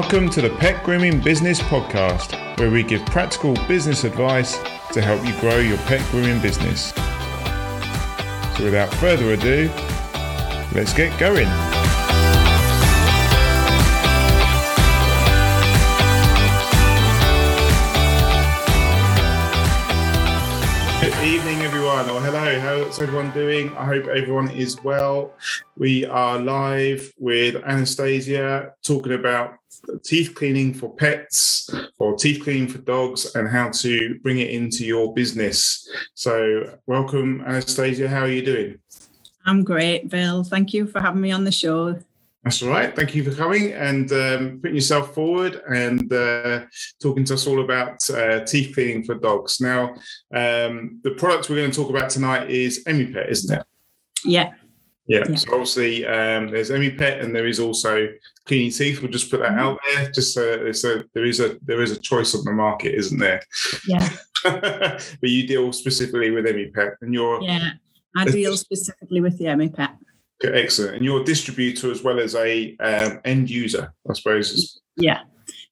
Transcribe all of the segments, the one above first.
Welcome to the Pet Grooming Business Podcast, where we give practical business advice to help you grow your pet grooming business. So, without further ado, let's get going. Evening, everyone, or hello. How's everyone doing? I hope everyone is well. We are live with Anastasia talking about teeth cleaning for pets or teeth cleaning for dogs and how to bring it into your business. So, welcome, Anastasia. How are you doing? I'm great, Bill. Thank you for having me on the show. That's all right. Thank you for coming and um, putting yourself forward and uh, talking to us all about uh, teeth cleaning for dogs. Now, um, the product we're going to talk about tonight is Emmi-Pet, isn't it? Yeah. Yeah. yeah. So obviously, um, there's Emmi-Pet, and there is also Cleany Teeth. We'll just put that out there. Just so, a there is a there is a choice on the market, isn't there? Yeah. but you deal specifically with Emmi-Pet, and you're yeah. I deal specifically with the Emmi-Pet. Excellent. And you're a distributor as well as a um, end user, I suppose. Yeah.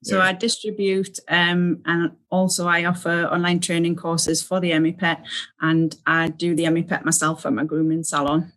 So yeah. I distribute um, and also I offer online training courses for the Emmi-Pet and I do the Emmi-Pet myself at my grooming salon.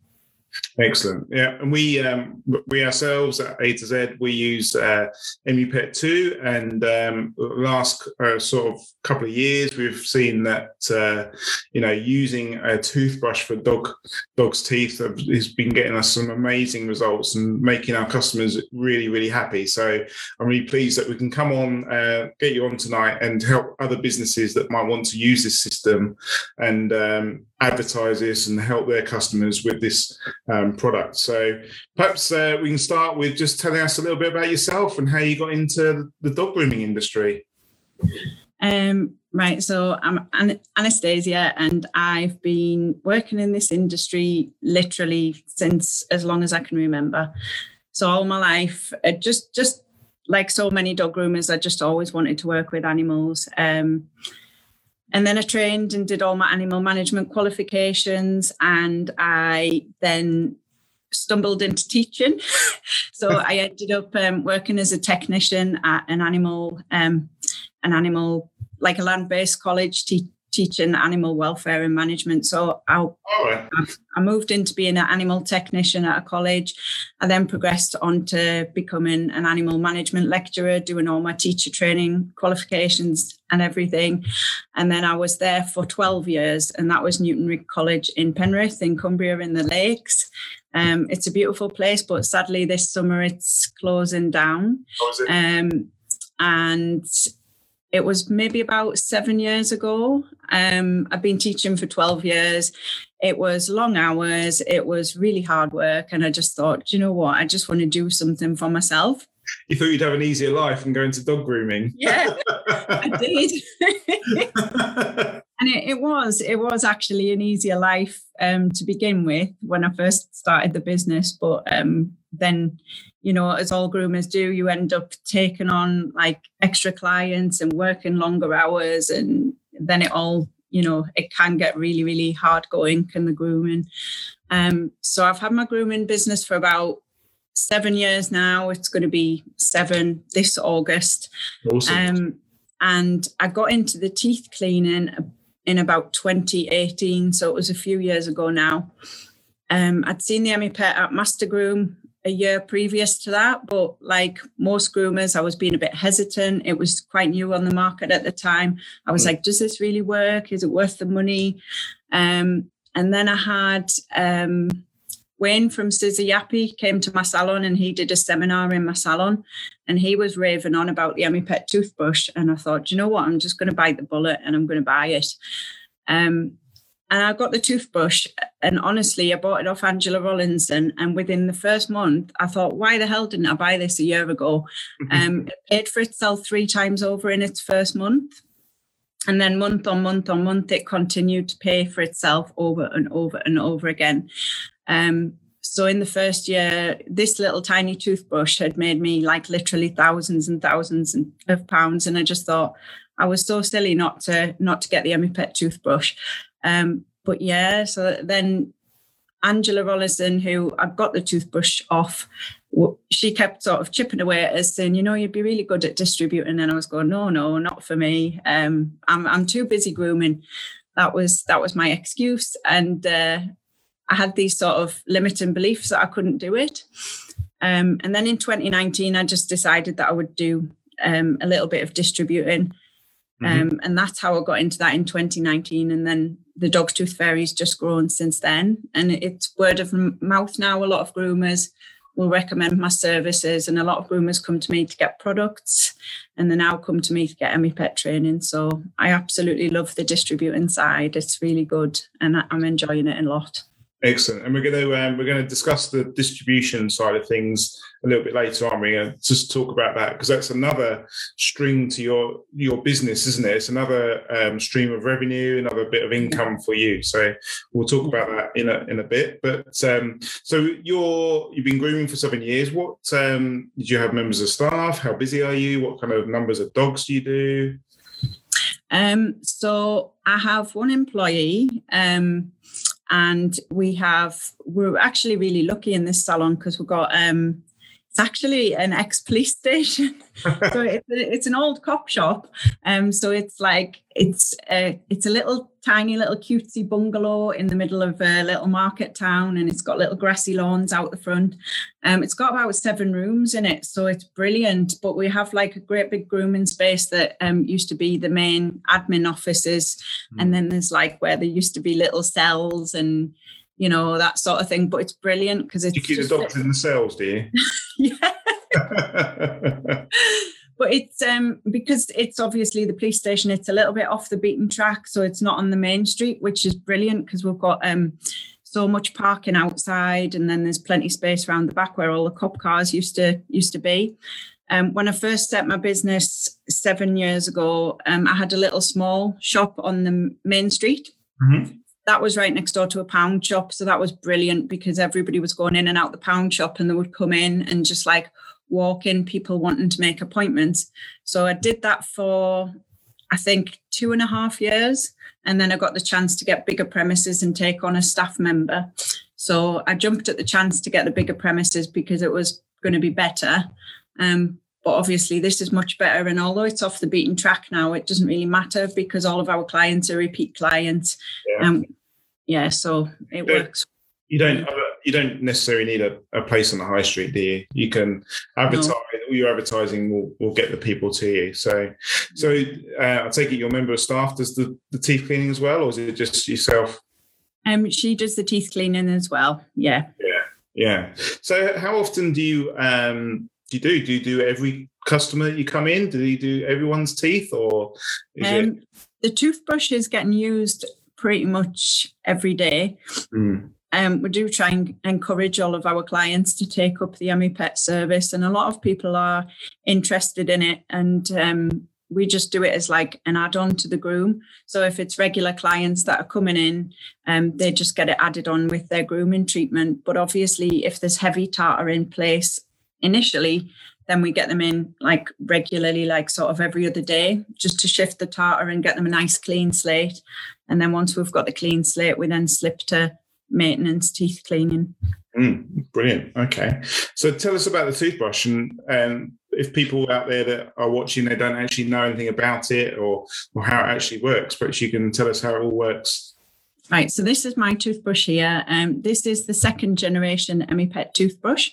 Excellent. Yeah, and we um, we ourselves at A to Z we use uh, Emmi-Pet two, and um, last uh, sort of couple of years we've seen that uh, you know using a toothbrush for dog dog's teeth has been getting us some amazing results and making our customers really really happy. So I'm really pleased that we can come on, uh, get you on tonight, and help other businesses that might want to use this system and um, advertise this and help their customers with this um, product. So perhaps uh, we can start with just telling us a little bit about yourself and how you got into the dog grooming industry. Um, right. So I'm An- Anastasia, and I've been working in this industry literally since as long as I can remember. So all my life, uh, just just like so many dog groomers, I just always wanted to work with animals. Um, and then I trained and did all my animal management qualifications, and I then stumbled into teaching. so I ended up um, working as a technician at an animal, um, an animal like a land-based college, te- teaching animal welfare and management. So I, I moved into being an animal technician at a college. I then progressed on to becoming an animal management lecturer, doing all my teacher training qualifications and everything. And then I was there for 12 years, and that was Newton Rigg College in Penrith in Cumbria in the Lakes. Um, it's a beautiful place, but sadly this summer it's closing down. Oh, um, and it was maybe about seven years ago. Um, I've been teaching for 12 years. It was long hours, it was really hard work. And I just thought, you know what? I just want to do something for myself. You thought you'd have an easier life and go into dog grooming. Yeah, I did. and it, it, was, it was actually an easier life um, to begin with when I first started the business. But um, then you know, as all groomers do, you end up taking on like extra clients and working longer hours, and then it all, you know, it can get really, really hard going. Can the grooming? Um, so I've had my grooming business for about seven years now. It's going to be seven this August. Awesome. Um, and I got into the teeth cleaning in about 2018, so it was a few years ago now. Um, I'd seen the Emmi-Pet at Master Groom a year previous to that, but like most groomers, I was being a bit hesitant. It was quite new on the market at the time. I was mm. like, does this really work? Is it worth the money? Um, and then I had um, Wayne from Scissor Yappy came to my salon and he did a seminar in my salon and he was raving on about the Emmi-Pet toothbrush. And I thought, you know what? I'm just going to bite the bullet and I'm going to buy it. Um, and I got the toothbrush, and honestly, I bought it off Angela Rollinson. And within the first month, I thought, why the hell didn't I buy this a year ago? um, it paid for itself three times over in its first month. And then month on month on month, it continued to pay for itself over and over and over again. Um, so in the first year, this little tiny toothbrush had made me like literally thousands and thousands of pounds. And I just thought I was so silly not to not to get the Emmi-Pet toothbrush. Um, but yeah, so then Angela Rollison, who I've got the toothbrush off, she kept sort of chipping away at us, saying, "You know, you'd be really good at distributing." And I was going, "No, no, not for me. Um, I'm I'm too busy grooming." That was that was my excuse, and uh, I had these sort of limiting beliefs that I couldn't do it. Um, and then in 2019, I just decided that I would do um, a little bit of distributing. Mm-hmm. Um, and that's how I got into that in 2019. And then the Dog's Tooth Fairy's just grown since then. And it's word of mouth now. A lot of groomers will recommend my services, and a lot of groomers come to me to get products, and they now come to me to get Emmi-Pet training. So I absolutely love the distributing side. It's really good, and I'm enjoying it a lot. Excellent, and we're going to um, we're going to discuss the distribution side of things a little bit later, aren't we? And just talk about that because that's another string to your your business, isn't it? It's another um, stream of revenue, another bit of income for you. So we'll talk about that in a in a bit. But um, so you're you've been grooming for seven years. What um, did you have members of staff? How busy are you? What kind of numbers of dogs do you do? Um, so I have one employee. Um, and we have we're actually really lucky in this salon because we've got um it's actually an ex police station. so it's, it's an old cop shop. Um, so it's like it's a, it's a little tiny little cutesy bungalow in the middle of a little market town, and it's got little grassy lawns out the front. Um, it's got about seven rooms in it, so it's brilliant. But we have like a great big grooming space that um, used to be the main admin offices, mm. and then there's like where there used to be little cells and you know, that sort of thing. But it's brilliant because it's. You keep the dogs in the cells, do you? yeah. but it's um because it's obviously the police station it's a little bit off the beaten track so it's not on the main street which is brilliant because we've got um so much parking outside and then there's plenty space around the back where all the cop cars used to used to be um, when I first set my business seven years ago, um, I had a little small shop on the main street. Mm-hmm that was right next door to a pound shop. So that was brilliant because everybody was going in and out the pound shop and they would come in and just like walk in, people wanting to make appointments. So I did that for, I think, two and a half years. And then I got the chance to get bigger premises and take on a staff member. So I jumped at the chance to get the bigger premises because it was going to be better. Um, but obviously, this is much better. And although it's off the beaten track now, it doesn't really matter because all of our clients are repeat clients. Yeah. Um, yeah, so it you works. You don't you don't necessarily need a, a place on the high street, do you? You can advertise. No. All your advertising will, will get the people to you. So, so uh, I take it your member of staff does the, the teeth cleaning as well, or is it just yourself? Um, she does the teeth cleaning as well. Yeah. Yeah. Yeah. So, how often do you um do you do? Do you do every customer that you come in? Do you do everyone's teeth, or um, it... the toothbrush is getting used pretty much every day. Mm. Um, we do try and encourage all of our clients to take up the Emmi-Pet service, and a lot of people are interested in it. And um, we just do it as like an add-on to the groom. So if it's regular clients that are coming in, um, they just get it added on with their grooming treatment. But obviously, if there's heavy tartar in place initially, then we get them in like regularly, like sort of every other day, just to shift the tartar and get them a nice clean slate. And then once we've got the clean slate, we then slip to maintenance teeth cleaning. Mm, brilliant. Okay. So tell us about the toothbrush and um, if people out there that are watching, they don't actually know anything about it or, or how it actually works, perhaps you can tell us how it all works. Right, so this is my toothbrush here. Um, this is the second generation Pet toothbrush.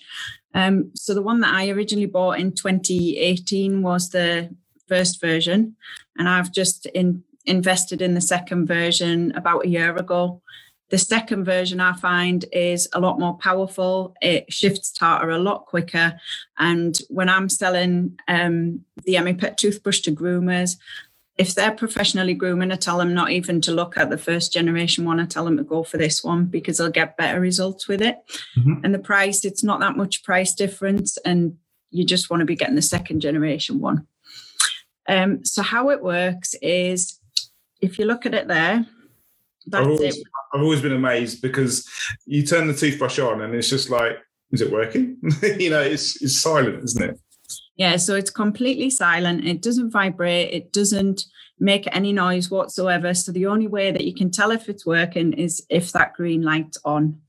Um, so the one that I originally bought in 2018 was the first version, and I've just in, invested in the second version about a year ago. The second version I find is a lot more powerful. It shifts tartar a lot quicker. And when I'm selling um, the Pet toothbrush to groomers, if they're professionally grooming, I tell them not even to look at the first generation one. I tell them to go for this one because they'll get better results with it. Mm-hmm. And the price, it's not that much price difference. And you just want to be getting the second generation one. Um, so, how it works is if you look at it there, that's I've always, it. I've always been amazed because you turn the toothbrush on and it's just like, is it working? you know, it's, it's silent, isn't it? Yeah, so it's completely silent. It doesn't vibrate. It doesn't make any noise whatsoever. So the only way that you can tell if it's working is if that green light's on.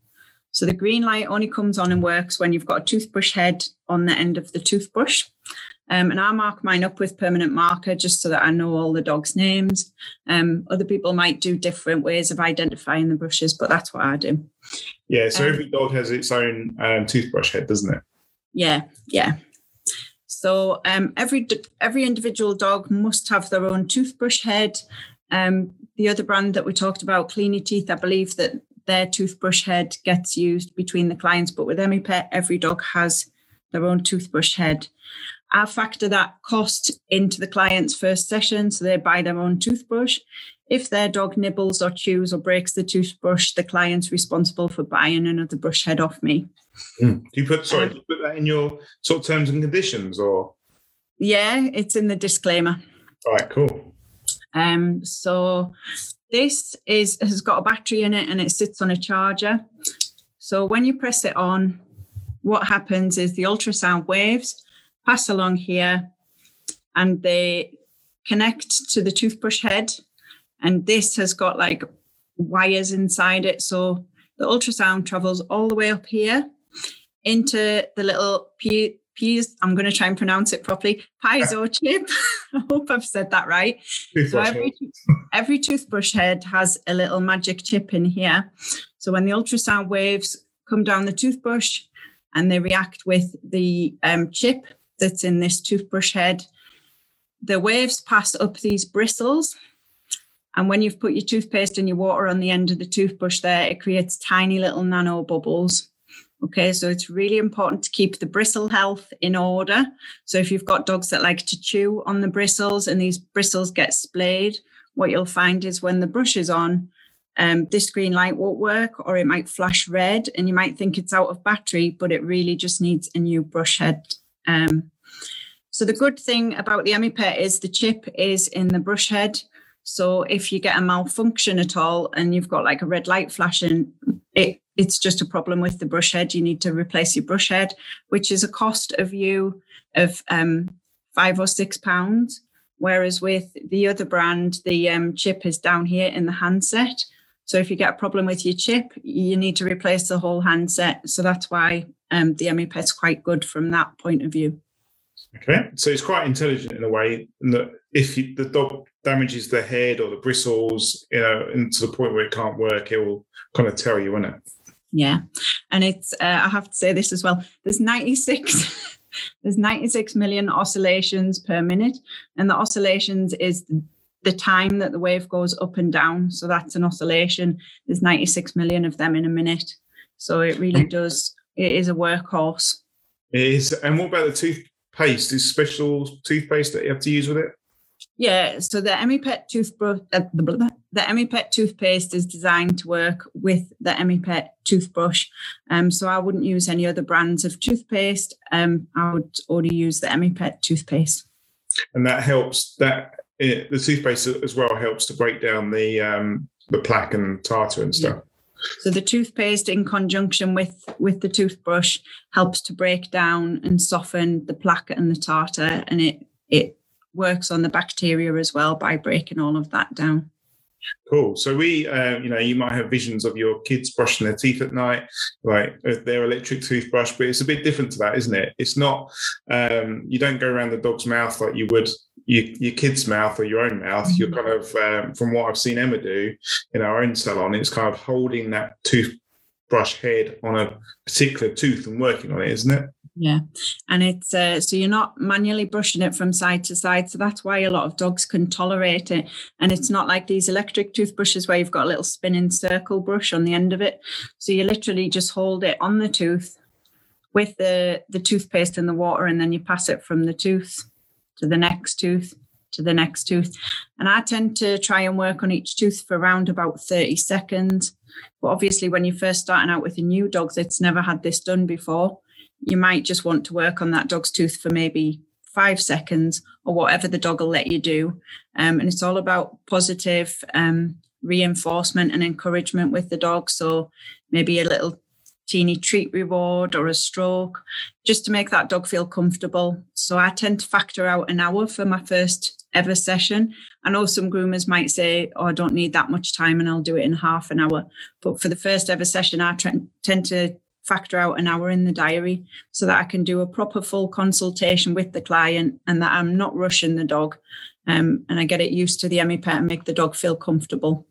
So the green light only comes on and works when you've got a toothbrush head on the end of the toothbrush. Um, and I mark mine up with permanent marker just so that I know all the dogs' names. Um, other people might do different ways of identifying the brushes, but that's what I do. Yeah, so um, every dog has its own um, toothbrush head, doesn't it? Yeah, yeah. So um, every every individual dog must have their own toothbrush head. Um, the other brand that we talked about, Cleany Teeth, I believe that their toothbrush head gets used between the clients, but with Emmi-Pet, every dog has their own toothbrush head. I factor that cost into the client's first session, so they buy their own toothbrush. If their dog nibbles or chews or breaks the toothbrush, the client's responsible for buying another brush head off me. Mm. Do you put sorry, um, do you put that in your sort of terms and conditions or? Yeah, it's in the disclaimer. All right, cool. Um, so this is has got a battery in it and it sits on a charger. So when you press it on, what happens is the ultrasound waves pass along here and they connect to the toothbrush head. And this has got like wires inside it. So the ultrasound travels all the way up here into the little P- P's. I'm going to try and pronounce it properly. Piezo chip. I hope I've said that right. so every, every toothbrush head has a little magic chip in here. So when the ultrasound waves come down the toothbrush and they react with the um, chip that's in this toothbrush head, the waves pass up these bristles. And when you've put your toothpaste and your water on the end of the toothbrush there, it creates tiny little nano bubbles. Okay, so it's really important to keep the bristle health in order. So if you've got dogs that like to chew on the bristles and these bristles get splayed, what you'll find is when the brush is on, um, this green light won't work or it might flash red and you might think it's out of battery, but it really just needs a new brush head. Um, so the good thing about the Emmi-Pet is the chip is in the brush head. So if you get a malfunction at all and you've got like a red light flashing, it it's just a problem with the brush head. You need to replace your brush head, which is a cost of you of um, five or six pounds. Whereas with the other brand, the um, chip is down here in the handset. So if you get a problem with your chip, you need to replace the whole handset. So that's why um, the Emmi-Pet's quite good from that point of view. Okay, so it's quite intelligent in a way that if you, the dog damages the head or the bristles, you know, and to the point where it can't work, it will kind of tell you, won't it? Yeah, and it's uh, I have to say this as well. There's 96 there's 96 million oscillations per minute, and the oscillations is the time that the wave goes up and down. So that's an oscillation. There's 96 million of them in a minute. So it really does. It is a workhorse. It is. And what about the toothpaste? Is special toothpaste that you have to use with it? Yeah, so the Emmi-Pet toothbrush, uh, the, the Emmi-Pet toothpaste is designed to work with the Emmi-Pet toothbrush. Um, so I wouldn't use any other brands of toothpaste. Um, I would only use the Emmi-Pet toothpaste. And that helps. That it, the toothpaste as well helps to break down the um, the plaque and tartar and stuff. Yeah. So the toothpaste, in conjunction with with the toothbrush, helps to break down and soften the plaque and the tartar, and it it works on the bacteria as well by breaking all of that down. Cool. So we, uh, you know, you might have visions of your kids brushing their teeth at night, like their electric toothbrush, but it's a bit different to that, isn't it? It's not. Um, you don't go around the dog's mouth like you would your, your kid's mouth or your own mouth. Mm-hmm. You're kind of, um, from what I've seen Emma do in our own salon, it's kind of holding that toothbrush head on a particular tooth and working on it, isn't it? Yeah, and it's uh, so you're not manually brushing it from side to side. So that's why a lot of dogs can tolerate it. And it's not like these electric toothbrushes where you've got a little spinning circle brush on the end of it. So you literally just hold it on the tooth with the the toothpaste and the water, and then you pass it from the tooth to the next tooth to the next tooth. And I tend to try and work on each tooth for around about 30 seconds. But obviously, when you're first starting out with a new dog that's never had this done before, you might just want to work on that dog's tooth for maybe five seconds or whatever the dog will let you do. Um, and it's all about positive um, reinforcement and encouragement with the dog. So maybe a little teeny treat reward or a stroke, just to make that dog feel comfortable. So I tend to factor out an hour for my first ever session. I know some groomers might say, oh, I don't need that much time and I'll do it in half an hour. But for the first ever session, I tend to factor out an hour in the diary so that I can do a proper full consultation with the client and that I'm not rushing the dog um, and I get it used to the Emmi-Pet and make the dog feel comfortable.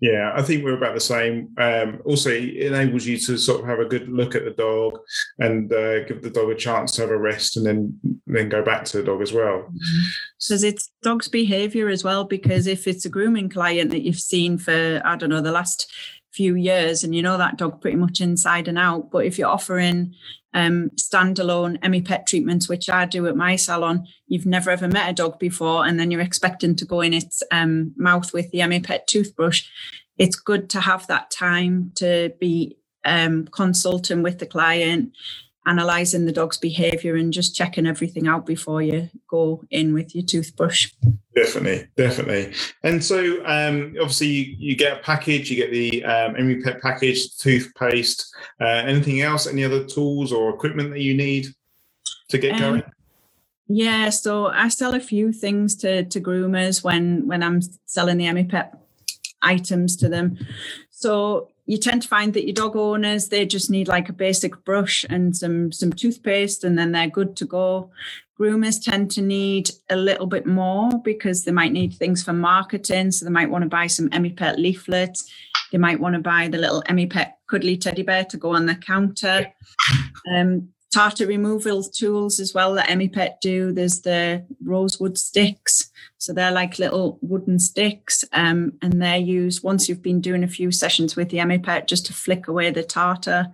Yeah, I think we're about the same. Um, also, it enables you to sort of have a good look at the dog and uh, give the dog a chance to have a rest, and then then go back to the dog as well. Because it's dog's behaviour as well. Because if it's a grooming client that you've seen for I don't know the last few years and you know that dog pretty much inside and out. But if you're offering um, standalone Emmi-Pet treatments, which I do at my salon, you've never ever met a dog before, and then you're expecting to go in its um, mouth with the Emmi-Pet toothbrush. It's good to have that time to be um, consulting with the client, analyzing the dog's behavior, and just checking everything out before you go in with your toothbrush. Definitely, definitely. And so, um, obviously, you, you, get a package. You get the um, Emmi-Pet package, toothpaste. Uh, anything else? Any other tools or equipment that you need to get um, going? Yeah, so I sell a few things to to groomers when when I'm selling the Emmi-Pet items to them. So you tend to find that your dog owners they just need like a basic brush and some some toothpaste and then they're good to go. Groomers tend to need a little bit more because they might need things for marketing. So they might want to buy some Emmi-Pet leaflets. They might want to buy the little Emmi-Pet cuddly teddy bear to go on the counter. Um, tartar removal tools as well that Emmi-Pet do there's the rosewood sticks so they're like little wooden sticks, um, and they're used once you've been doing a few sessions with the Emmi-Pet just to flick away the tartar.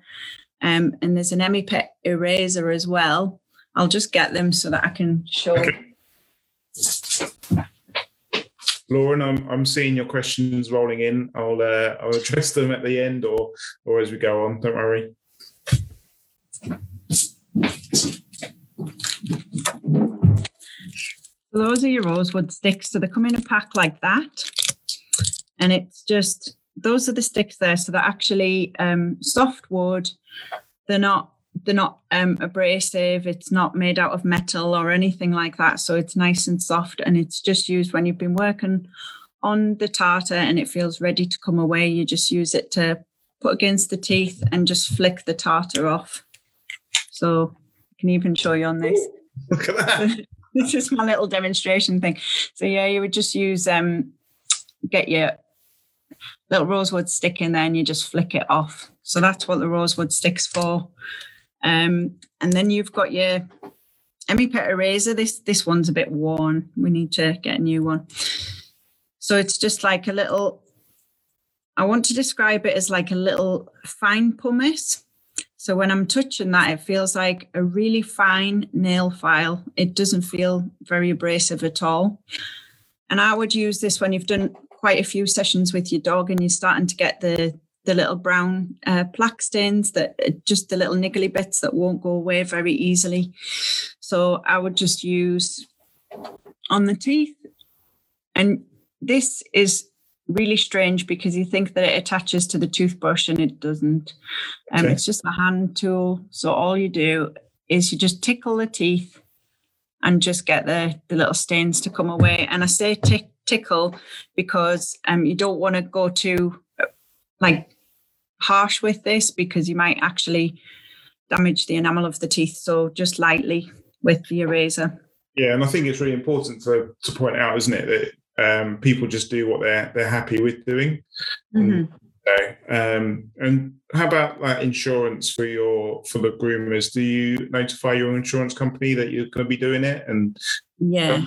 Um, and there's an Emmi-Pet eraser as well. I'll just get them so that I can show. Okay. Lauren, I'm I'm seeing your questions rolling in. I'll uh, I'll address them at the end or or as we go on. Don't worry. Those are your rosewood sticks. So they come in a pack like that. And it's just, those are the sticks there. So they're actually um, soft wood. They're not they're not um, abrasive. It's not made out of metal or anything like that. So it's nice and soft, and it's just used when you've been working on the tartar and it feels ready to come away. You just use it to put against the teeth and just flick the tartar off. So I can even show you on this. Look at that. this is my little demonstration thing. So yeah, you would just use um get your little rosewood stick in there and you just flick it off. So that's what the rosewood stick's for. Um, and then you've got your Emmi-Pet eraser. This this one's a bit worn. We need to get a new one. So it's just like a little. I want to describe it as like a little fine pumice. So when I'm touching that, it feels like a really fine nail file. It doesn't feel very abrasive at all. And I would use this when you've done quite a few sessions with your dog and you're starting to get the the little brown uh, plaque stains that uh, just the little niggly bits that won't go away very easily. So I would just use on the teeth. And this is really strange because you think that it attaches to the toothbrush and it doesn't. Um, okay. It's just a hand tool. So all you do is you just tickle the teeth and just get the, the little stains to come away. And I say tick, tickle because um, you don't want to go too like harsh with this because you might actually damage the enamel of the teeth. So just lightly with the eraser. Yeah, and I think it's really important to, to point out, isn't it, that um, people just do what they're they're happy with doing. Mm-hmm. um, and how about like insurance for your for the groomers? Do you notify your insurance company that you're going to be doing it and yeah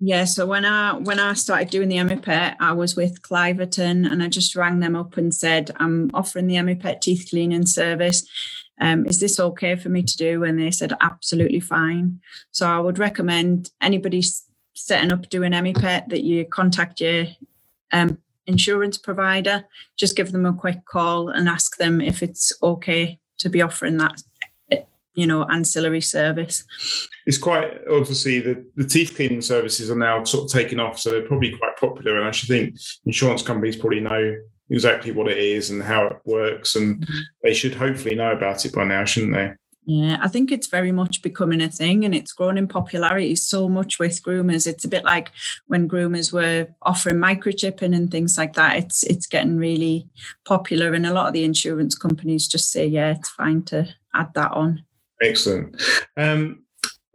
Yeah, so when I when I started doing the Emmi-Pet, I was with Cliverton and I just rang them up and said, I'm offering the Emmi-Pet teeth cleaning service. Um, is this okay for me to do? And they said, absolutely fine. So I would recommend anybody setting up doing Emmi-Pet that you contact your um, insurance provider, just give them a quick call and ask them if it's okay to be offering that you know ancillary service it's quite obviously the, the teeth cleaning services are now sort of taking off so they're probably quite popular and i should think insurance companies probably know exactly what it is and how it works, and Mm-hmm. they should hopefully know about it by now, shouldn't they? Yeah, I think it's very much becoming a thing and it's grown in popularity so much with groomers. It's a bit like when groomers were offering microchipping and things like that. It's it's getting really popular and a lot of the insurance companies just say, yeah, it's fine to add that on. Excellent. Um,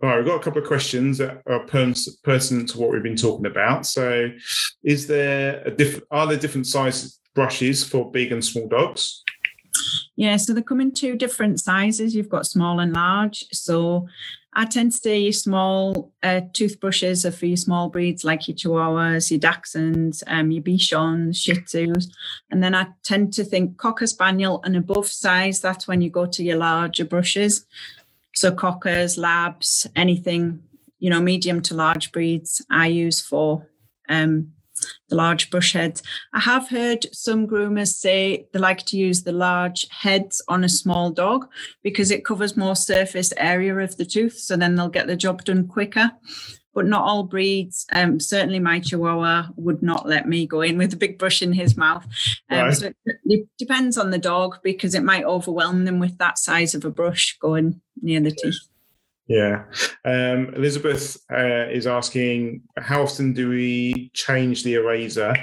all right, we've got a couple of questions that are pertinent to what we've been talking about. So, is there a different? Are there different size brushes for big and small dogs? Yeah, so they come in two different sizes. You've got small and large. So I tend to say small uh, toothbrushes are for your small breeds like your Chihuahuas, your Dachshunds, um, your Bichons, Shih Tzus. And then I tend to think Cocker Spaniel and above size, that's when you go to your larger brushes. So Cockers, Labs, anything, you know, medium to large breeds I use for um, the large brush heads. I have heard some groomers say they like to use the large heads on a small dog because it covers more surface area of the tooth. So then they'll get the job done quicker. But not all breeds. Um, certainly, my Chihuahua would not let me go in with a big brush in his mouth. Um, Right. So it, it depends on the dog because it might overwhelm them with that size of a brush going near the teeth. Yeah. Um, Elizabeth uh, is asking, how often do we change the eraser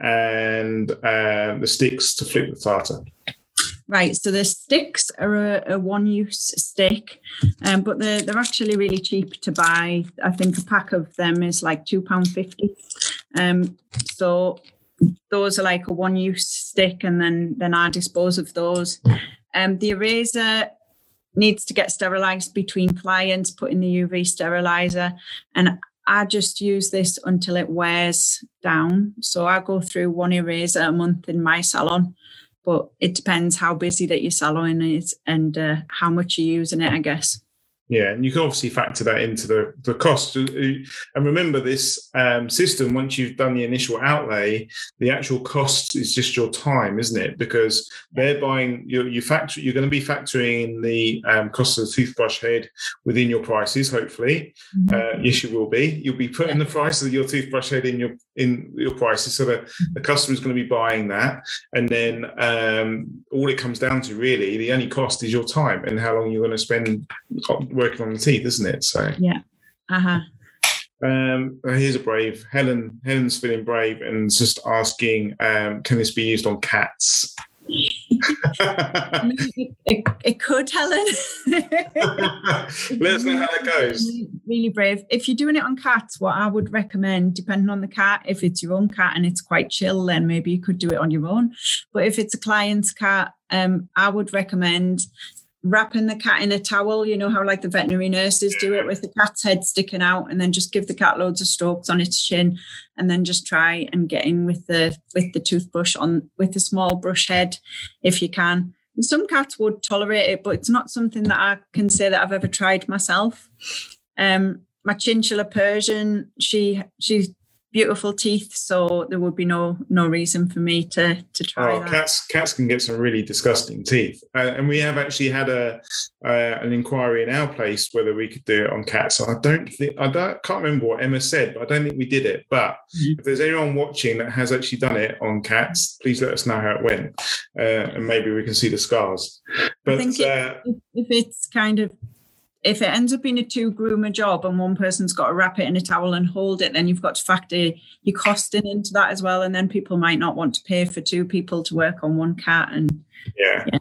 and uh, the sticks to flip the tartar? Right, so the sticks are a, a one-use stick, um, but they're they're actually really cheap to buy. I think a pack of them is like two pound fifty. Um, so those are like a one-use stick, and then then I dispose of those. Um, the eraser needs to get sterilized between clients, put in the UV sterilizer, and I just use this until it wears down. So I go through one eraser a month in my salon but it depends how busy that your salon is and uh, how much you're using it, I guess. Yeah, and you can obviously factor that into the, the cost. Uh, And remember, this um, system, once you've done the initial outlay, the actual cost is just your time, isn't it? Because they're buying, you you factor, you're going to be factoring in the um, cost of the toothbrush head within your prices, hopefully. Uh, yes, you will be. You'll be putting the price of your toothbrush head in your in your prices, so that the customer is going to be buying that, and then um, all it comes down to really, the only cost is your time and how long you're going to spend working on the teeth, isn't it? So, yeah. Uh-huh. um, here's a brave Helen. Helen's feeling brave and just asking, um, can this be used on cats? I mean, it, it, it could, Helen. Let us know how that goes. Really, really brave. If you're doing it on cats, what I would recommend, depending on the cat, if it's your own cat and it's quite chill, then maybe you could do it on your own. But if it's a client's cat, um, I would recommend wrapping the cat in a towel. You know how like the veterinary nurses do it with the cat's head sticking out, and then just give the cat loads of strokes on its chin, and then just try and get in with the with the toothbrush on with the small brush head if you can. And some cats would tolerate it, but it's not something that I can say that I've ever tried myself. Um, my chinchilla Persian, she she's beautiful teeth, so there would be no no reason for me to to try Oh, that. cats! Cats can get some really disgusting teeth, uh, and we have actually had a uh, an inquiry in our place whether we could do it on cats. I don't think I don't, can't remember what Emma said, but I don't think we did it. But Mhm. if there's anyone watching that has actually done it on cats, please let us know how it went, uh, and maybe we can see the scars. But think it- uh, if, if it's kind of if it ends up being a two groomer job and one person's got to wrap it in a towel and hold it, then you've got to factor your costing into that as well. And then people might not want to pay for two people to work on one cat. And yeah. Yeah.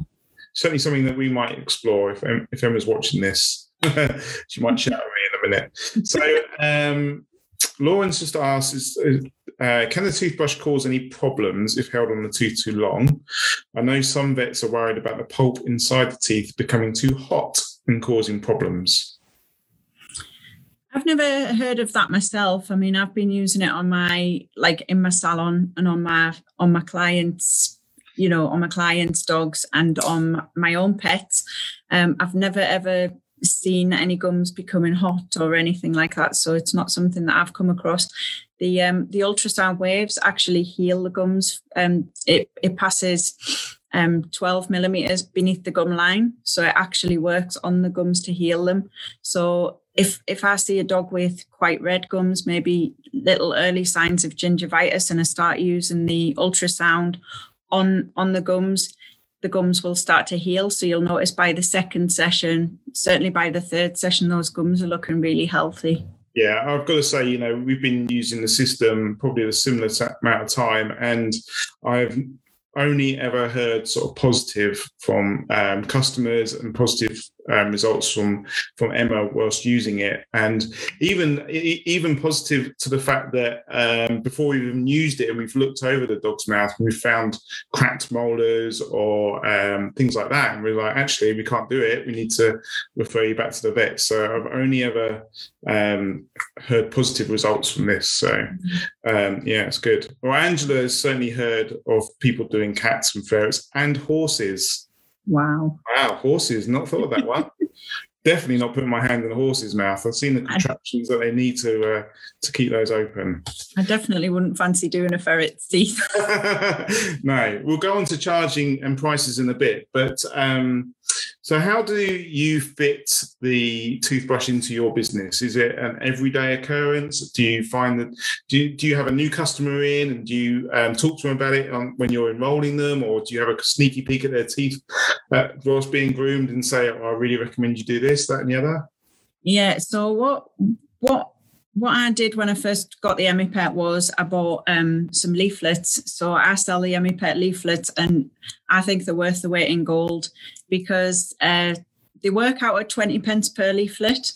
certainly something that we might explore if if Emma's watching this. she might shout at me in a minute. So, um, Lawrence just asks: is, uh, Can the toothbrush cause any problems if held on the tooth too long? I know some vets are worried about the pulp inside the teeth becoming too hot and causing problems. I've never heard of that myself. I mean, I've been using it on my like in my salon and on my on my clients, you know, on my clients' dogs and on my own pets. Um, I've never ever seen any gums becoming hot or anything like that. So it's not something that I've come across. The um the ultrasound waves actually heal the gums. Um it it passes um 12 millimeters beneath the gum line. So it actually works on the gums to heal them. So if if I see a dog with quite red gums, maybe little early signs of gingivitis, and I start using the ultrasound on on the gums, the gums will start to heal. So you'll notice by the second session, certainly by the third session, those gums are looking really healthy. Yeah, I've got to say, you know, we've been using the system probably a similar amount of time, and I've only ever heard sort of positive from um, customers and positive um, results from from Emma whilst using it, and even even positive to the fact that um, before we even used it and we've looked over the dog's mouth and we've found cracked molars or um, things like that, and we're like, actually, we can't do it. We need to refer you back to the vet. So I've only ever um, heard positive results from this. So um, yeah, it's good. Well, Angela has certainly heard of people doing cats and ferrets and horses. Wow. Wow, horses. Not thought of that one. Definitely not putting my hand in a horse's mouth. I've seen the contraptions that they need to uh, to keep those open. I definitely wouldn't fancy doing a ferret's teeth. no, we'll go on to charging and prices in a bit, but um, so, how do you fit the toothbrush into your business? Is it an everyday occurrence? Do you find that do you, do you have a new customer in and do you um, talk to them about it on, when you're enrolling them, or do you have a sneaky peek at their teeth uh, whilst being groomed and say, oh, "I really recommend you do this, that, and the other"? Yeah. So what what what I did when I first got the Emmi-Pet was I bought um, some leaflets. So I sell the Emmi-Pet leaflets, and I think they're worth the weight in gold because uh, they work out at 20 pence per leaflet.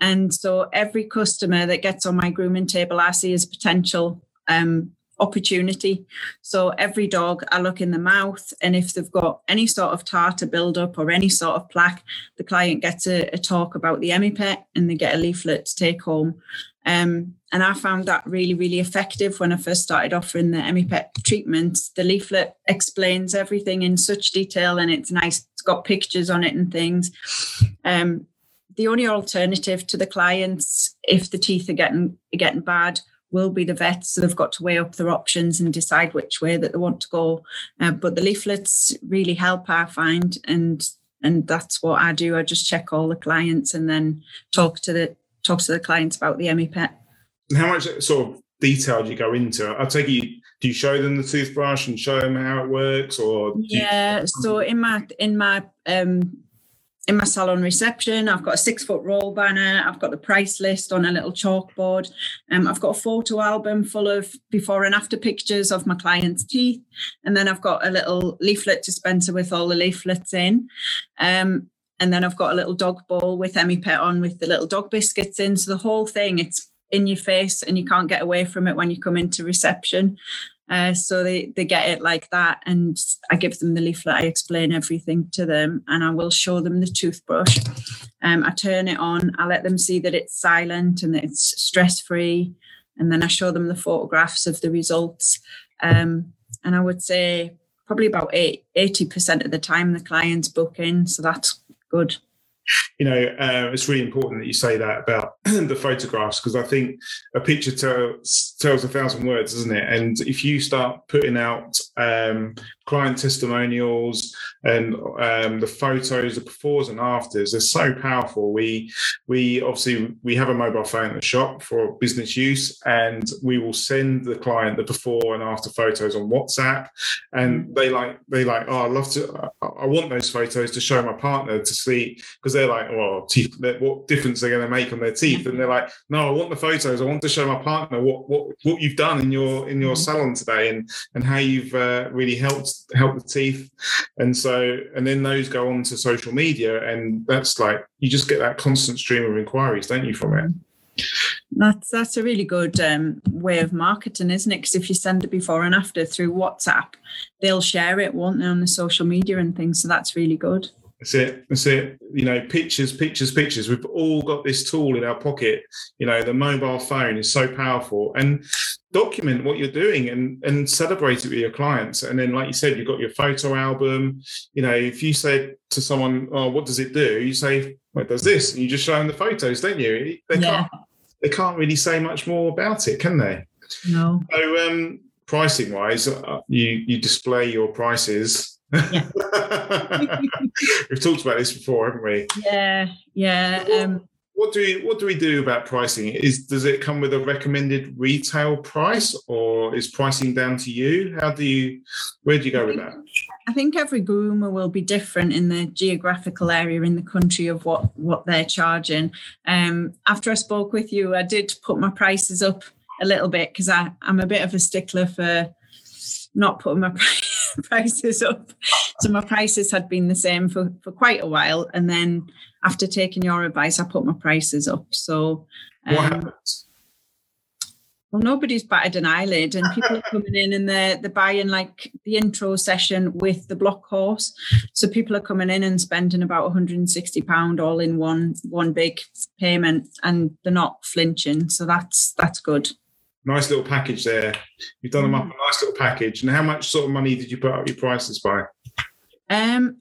And so every customer that gets on my grooming table, I see as potential um, opportunity. So every dog, I look in the mouth, and if they've got any sort of tartar buildup or any sort of plaque, the client gets a, a talk about the Emmi-Pet and they get a leaflet to take home. Um, and I found that really, really effective when I first started offering the Emmi-Pet treatment. The leaflet explains everything in such detail and it's nice. It's got pictures on it and things. Um, the only alternative to the clients, if the teeth are getting getting bad, will be the vets. So they've got to weigh up their options and decide which way that they want to go. Uh, but the leaflets really help, I find, and and that's what I do. I just check all the clients and then talk to the talk to the clients about the Emmi-Pet. And how much sort of detail do you go into? I take you. Do you show them the toothbrush and show them how it works, or yeah? You- so in my in my um in my salon reception, I've got a six foot roll banner. I've got the price list on a little chalkboard. Um, I've got a photo album full of before and after pictures of my clients' teeth. And then I've got a little leaflet dispenser with all the leaflets in. Um, and then I've got a little dog bowl with Emmi-Pet on with the little dog biscuits in. So the whole thing, it's in your face and you can't get away from it when you come into reception. Uh, so they, they get it like that. And I give them the leaflet, I explain everything to them, and I will show them the toothbrush. Um, I turn it on, I let them see that it's silent and that it's stress free. And then I show them the photographs of the results. Um, and I would say probably about eight, 80% of the time the clients book in. So that's good you know, uh, it's really important that you say that about the photographs because I think a picture tells tells a thousand words, doesn't it? And if you start putting out um, client testimonials and um, the photos, the befores and afters, they're so powerful. We we obviously we have a mobile phone at the shop for business use, and we will send the client the before and after photos on WhatsApp, and they like they like oh I love to I want those photos to show my partner to see because they're like well teeth what difference they're going to make on their teeth, and they're like no I want the photos I want to show my partner what what what you've done in your in your mm-hmm. salon today and and how you've uh, really helped helped the teeth, and so and then those go on to social media, and that's like you just get that constant stream of inquiries, don't you, from it? That's that's a really good um, way of marketing, isn't it? Because if you send it before and after through WhatsApp, they'll share it, won't they, on the social media and things. So that's really good. That's it. That's it. You know, pictures, pictures, pictures. We've all got this tool in our pocket. You know, the mobile phone is so powerful. And document what you're doing and and celebrate it with your clients. And then, like you said, you've got your photo album. You know, if you said to someone, "Oh, what does it do?" You say, "Well, it does this," and you just show them the photos, don't you? They yeah. can't. They can't really say much more about it, can they? No. So, um, pricing wise, uh, you you display your prices yeah. We've talked about this before, haven't we? Yeah, yeah. Um, what do we what do we do about pricing? Is does it come with a recommended retail price, or is pricing down to you? How do you where do you go with that? I think every groomer will be different in the geographical area in the country of what what they're charging. Um, after I spoke with you, I did put my prices up a little bit because I'm a bit of a stickler for not putting my prices up. So my prices had been the same for, for quite a while. And then after taking your advice, I put my prices up. So um. Well, nobody's batted an eyelid, and people are coming in and they're they're buying like the intro session with the block course. So people are coming in and spending about 160 pound all in one one big payment, and they're not flinching. So that's that's good nice little package there. You've done them up mm. a nice little package. And how much sort of money did you put up your prices by? Um,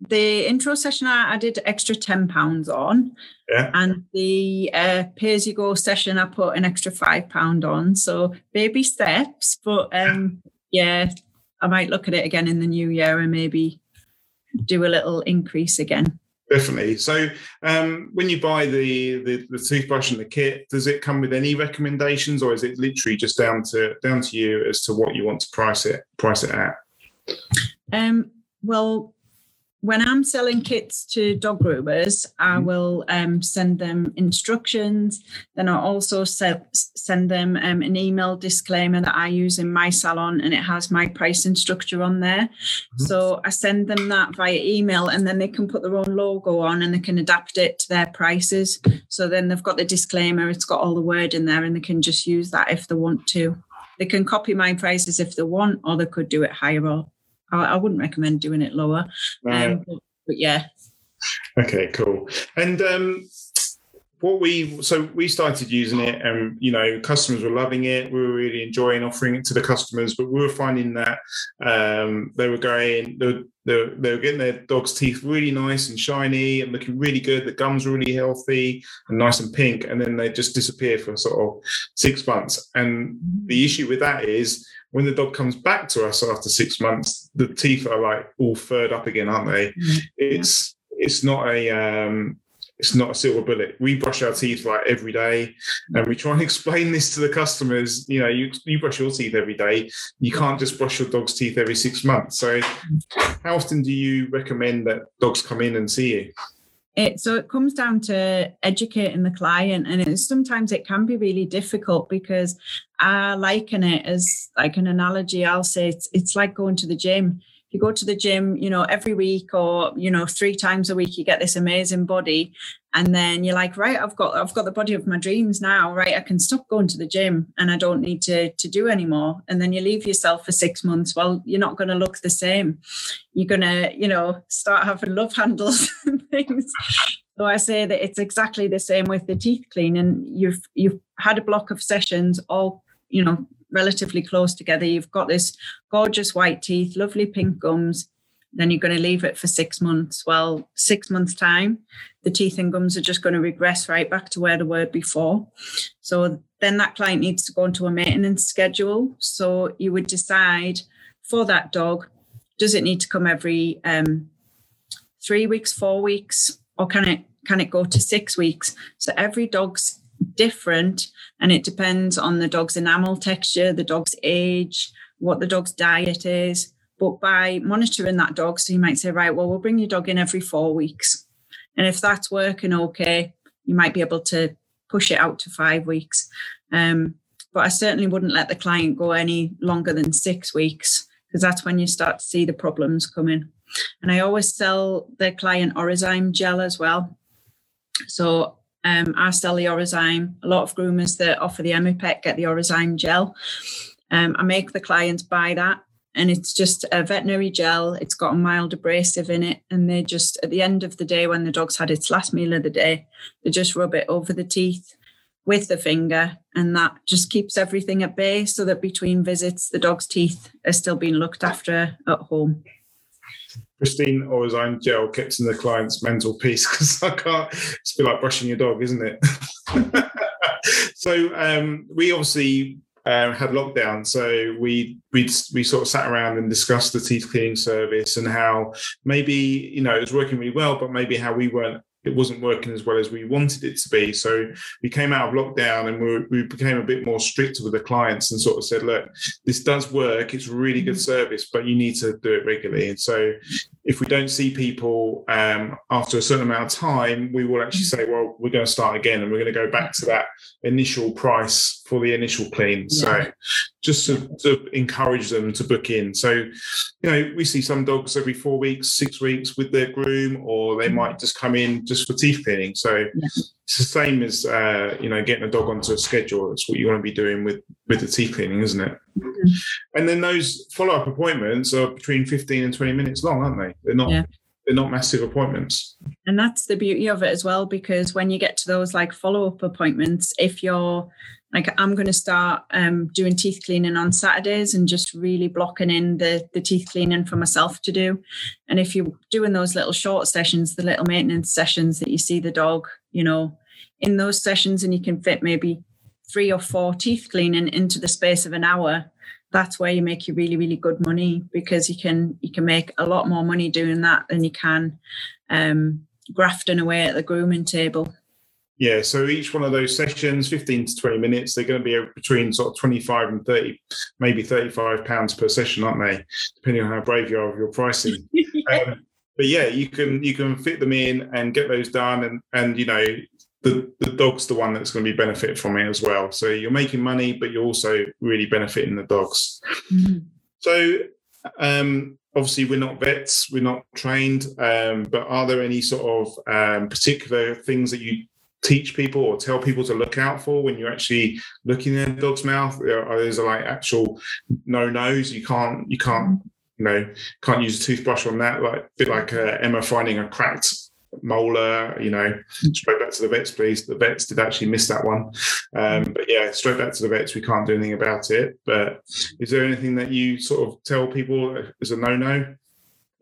the intro session I, I did extra ten pounds on, yeah. and the uh, pay as you go session I put an extra five pound on. So baby steps, but um, yeah, I might look at it again in the new year and maybe do a little increase again. Definitely. So, um, when you buy the, the, the toothbrush and the kit, does it come with any recommendations, or is it literally just down to down to you as to what you want to price it price it at? Um, well, when I'm selling kits to dog groomers, I mm-hmm. will um, send them instructions. Then I also se- send them um, an email disclaimer that I use in my salon, and it has my pricing structure on there. Mm-hmm. So I send them that via email, and then they can put their own logo on and they can adapt it to their prices. So then they've got the disclaimer, it's got all the word in there, and they can just use that if they want to. They can copy my prices if they want, or they could do it higher or I, I wouldn't recommend doing it lower. Um, but, but, yeah. Okay, cool. And um, what we so we started using it, and you know, customers were loving it. We were really enjoying offering it to the customers, but we were finding that um, they were going. They, they, they were getting their dog's teeth really nice and shiny and looking really good. The gums were really healthy and nice and pink, and then they just disappear for sort of six months. And the issue with that is when the dog comes back to us after six months, the teeth are like all furred up again, aren't they? Mm-hmm. It's it's not a um, it's not a silver bullet. We brush our teeth like every day, and we try and explain this to the customers. You know, you you brush your teeth every day. You can't just brush your dog's teeth every six months. So, how often do you recommend that dogs come in and see you? It, so it comes down to educating the client, and sometimes it can be really difficult because I liken it as like an analogy. I'll say it's it's like going to the gym. You go to the gym, you know, every week or you know three times a week, you get this amazing body, and then you're like, right, I've got I've got the body of my dreams now. Right, I can stop going to the gym, and I don't need to to do anymore. And then you leave yourself for six months. Well, you're not going to look the same. You're gonna, you know, start having love handles and things. So I say that it's exactly the same with the teeth cleaning. You've you've had a block of sessions all you know, relatively close together. You've got this gorgeous white teeth, lovely pink gums. Then you're going to leave it for six months. Well, six months' time, the teeth and gums are just going to regress right back to where they were before. So then that client needs to go into a maintenance schedule. So you would decide for that dog, does it need to come every um, three weeks, four weeks, or can it can it go to six weeks? So every dog's different and it depends on the dog's enamel texture, the dog's age, what the dog's diet is. But by monitoring that dog, so you might say, right, well, we'll bring your dog in every four weeks. And if that's working okay, you might be able to push it out to five weeks. Um, but I certainly wouldn't let the client go any longer than six weeks because that's when you start to see the problems coming. And I always sell the client Orozyme gel as well. So um, I sell the Orozyme. A lot of groomers that offer the Emmi-Pet get the Orozyme gel. Um, I make the clients buy that, and it's just a veterinary gel. It's got a mild abrasive in it, and they just at the end of the day, when the dog's had its last meal of the day, they just rub it over the teeth with the finger, and that just keeps everything at bay, so that between visits, the dog's teeth are still being looked after at home pristine Orozyme gel kept in the client's mental peace because I can't. It's bit like brushing your dog, isn't it? so um, we obviously uh, had lockdown, so we we we sort of sat around and discussed the teeth cleaning service and how maybe you know it was working really well, but maybe how we weren't it wasn't working as well as we wanted it to be. So we came out of lockdown and we, we became a bit more strict with the clients and sort of said, look, this does work. It's really good service, but you need to do it regularly. And so if we don't see people um, after a certain amount of time, we will actually say, well, we're going to start again and we're going to go back to that initial price for the initial clean. Yeah. So just to, to, encourage them to book in. So, you know, we see some dogs every four weeks, six weeks with their groom, or they might just come in just for teeth cleaning. So yeah. It's the same as, uh, you know, getting a dog onto a schedule. It's what you want to be doing with, with the teeth cleaning, isn't it? Mm-hmm. And then those follow up appointments are between 15 and 20 minutes long, aren't they? They're not. Yeah they're not massive appointments. And that's the beauty of it as well, because when you get to those like follow up appointments, if you're like I'm going to start um, doing teeth cleaning on Saturdays and just really blocking in the the teeth cleaning for myself to do. And if you're doing those little short sessions, the little maintenance sessions that you see the dog, you know, in those sessions, and you can fit maybe three or four teeth cleaning into the space of an hour. That's where you make your really really good money because you can you can make a lot more money doing that than you can um, grafting away at the grooming table. Yeah, so each one of those sessions, 15 to 20 minutes, they're going to be between sort of 25 and 30, maybe 35 pounds per session, aren't they? Depending on how brave you are with your pricing. yeah. Um, but yeah, you can you can fit them in and get those done, and and you know the the dog's the one that's going to be benefit from it as well. So you're making money, but you're also really benefiting the dogs. Mm-hmm. So um, obviously we're not vets, we're not trained, um, but are there any sort of um, particular things that you teach people or tell people to look out for when you're actually looking in a dog's mouth? Are those like actual no nos? You can't you can't you know can't use a toothbrush on that. Like bit like uh, Emma finding a cracked molar, you know, straight back to the vets, please. The vets did actually miss that one. Um, but yeah, straight back to the vets, we can't do anything about it. But is there anything that you sort of tell people as a no no?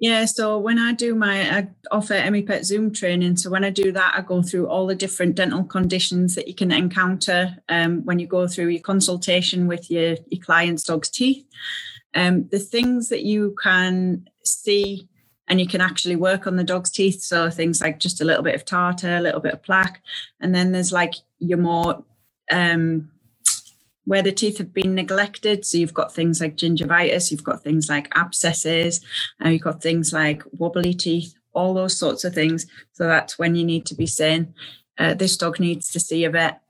Yeah, so when I do my, I offer Emmi-Pet Zoom training. So when I do that, I go through all the different dental conditions that you can encounter um, when you go through your consultation with your, your client's dog's teeth. Um, the things that you can see and you can actually work on the dog's teeth. So things like just a little bit of tartar, a little bit of plaque. And then there's like your more um, where the teeth have been neglected. So you've got things like gingivitis, you've got things like abscesses, and you've got things like wobbly teeth, all those sorts of things. So that's when you need to be saying, uh, this dog needs to see a vet.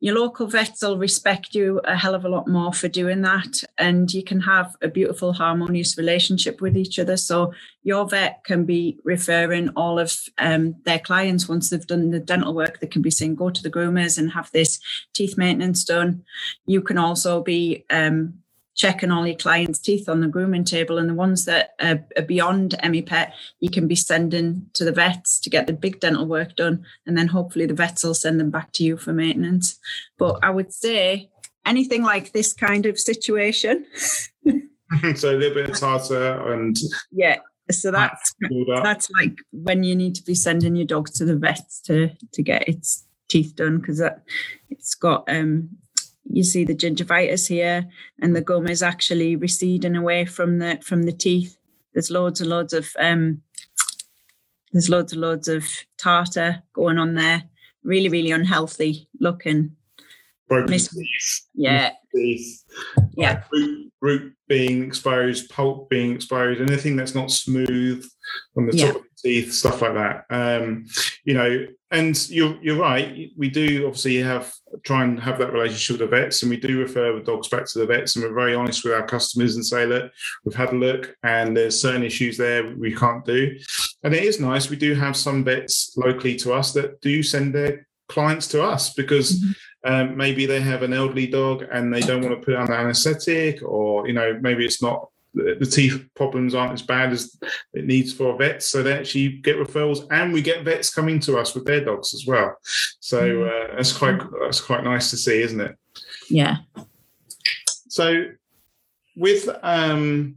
Your local vets will respect you a hell of a lot more for doing that, and you can have a beautiful, harmonious relationship with each other. So your vet can be referring all of um, their clients once they've done the dental work. They can be saying, "Go to the groomers and have this teeth maintenance done." You can also be um, checking all your clients' teeth on the grooming table, and the ones that are, are beyond Emmi-Pet, you can be sending to the vets to get the big dental work done, and then hopefully the vets will send them back to you for maintenance. But I would say anything like this kind of situation. so a little bit tartar and yeah. So that's that's like when you need to be sending your dog to the vets to to get its teeth done because it's got um you see the gingivitis here and the gum is actually receding away from the from the teeth. There's loads and loads of um there's loads and loads of tartar going on there. Really really unhealthy looking. Broken Mis- teeth yeah. teeth. yeah. like root, root being exposed pulp being exposed anything that's not smooth on the top yeah. of the teeth stuff like that. Um you know and you're you're right. We do obviously have try and have that relationship with the vets, and we do refer the dogs back to the vets, and we're very honest with our customers and say, look, we've had a look, and there's certain issues there we can't do. And it is nice. We do have some vets locally to us that do send their clients to us because mm-hmm. um, maybe they have an elderly dog and they don't want to put on an anaesthetic, or you know maybe it's not the teeth problems aren't as bad as it needs for vets. So they actually get referrals, and we get vets coming to us with their dogs as well. So mm. uh, that's quite that's quite nice to see, isn't it? Yeah. So with um,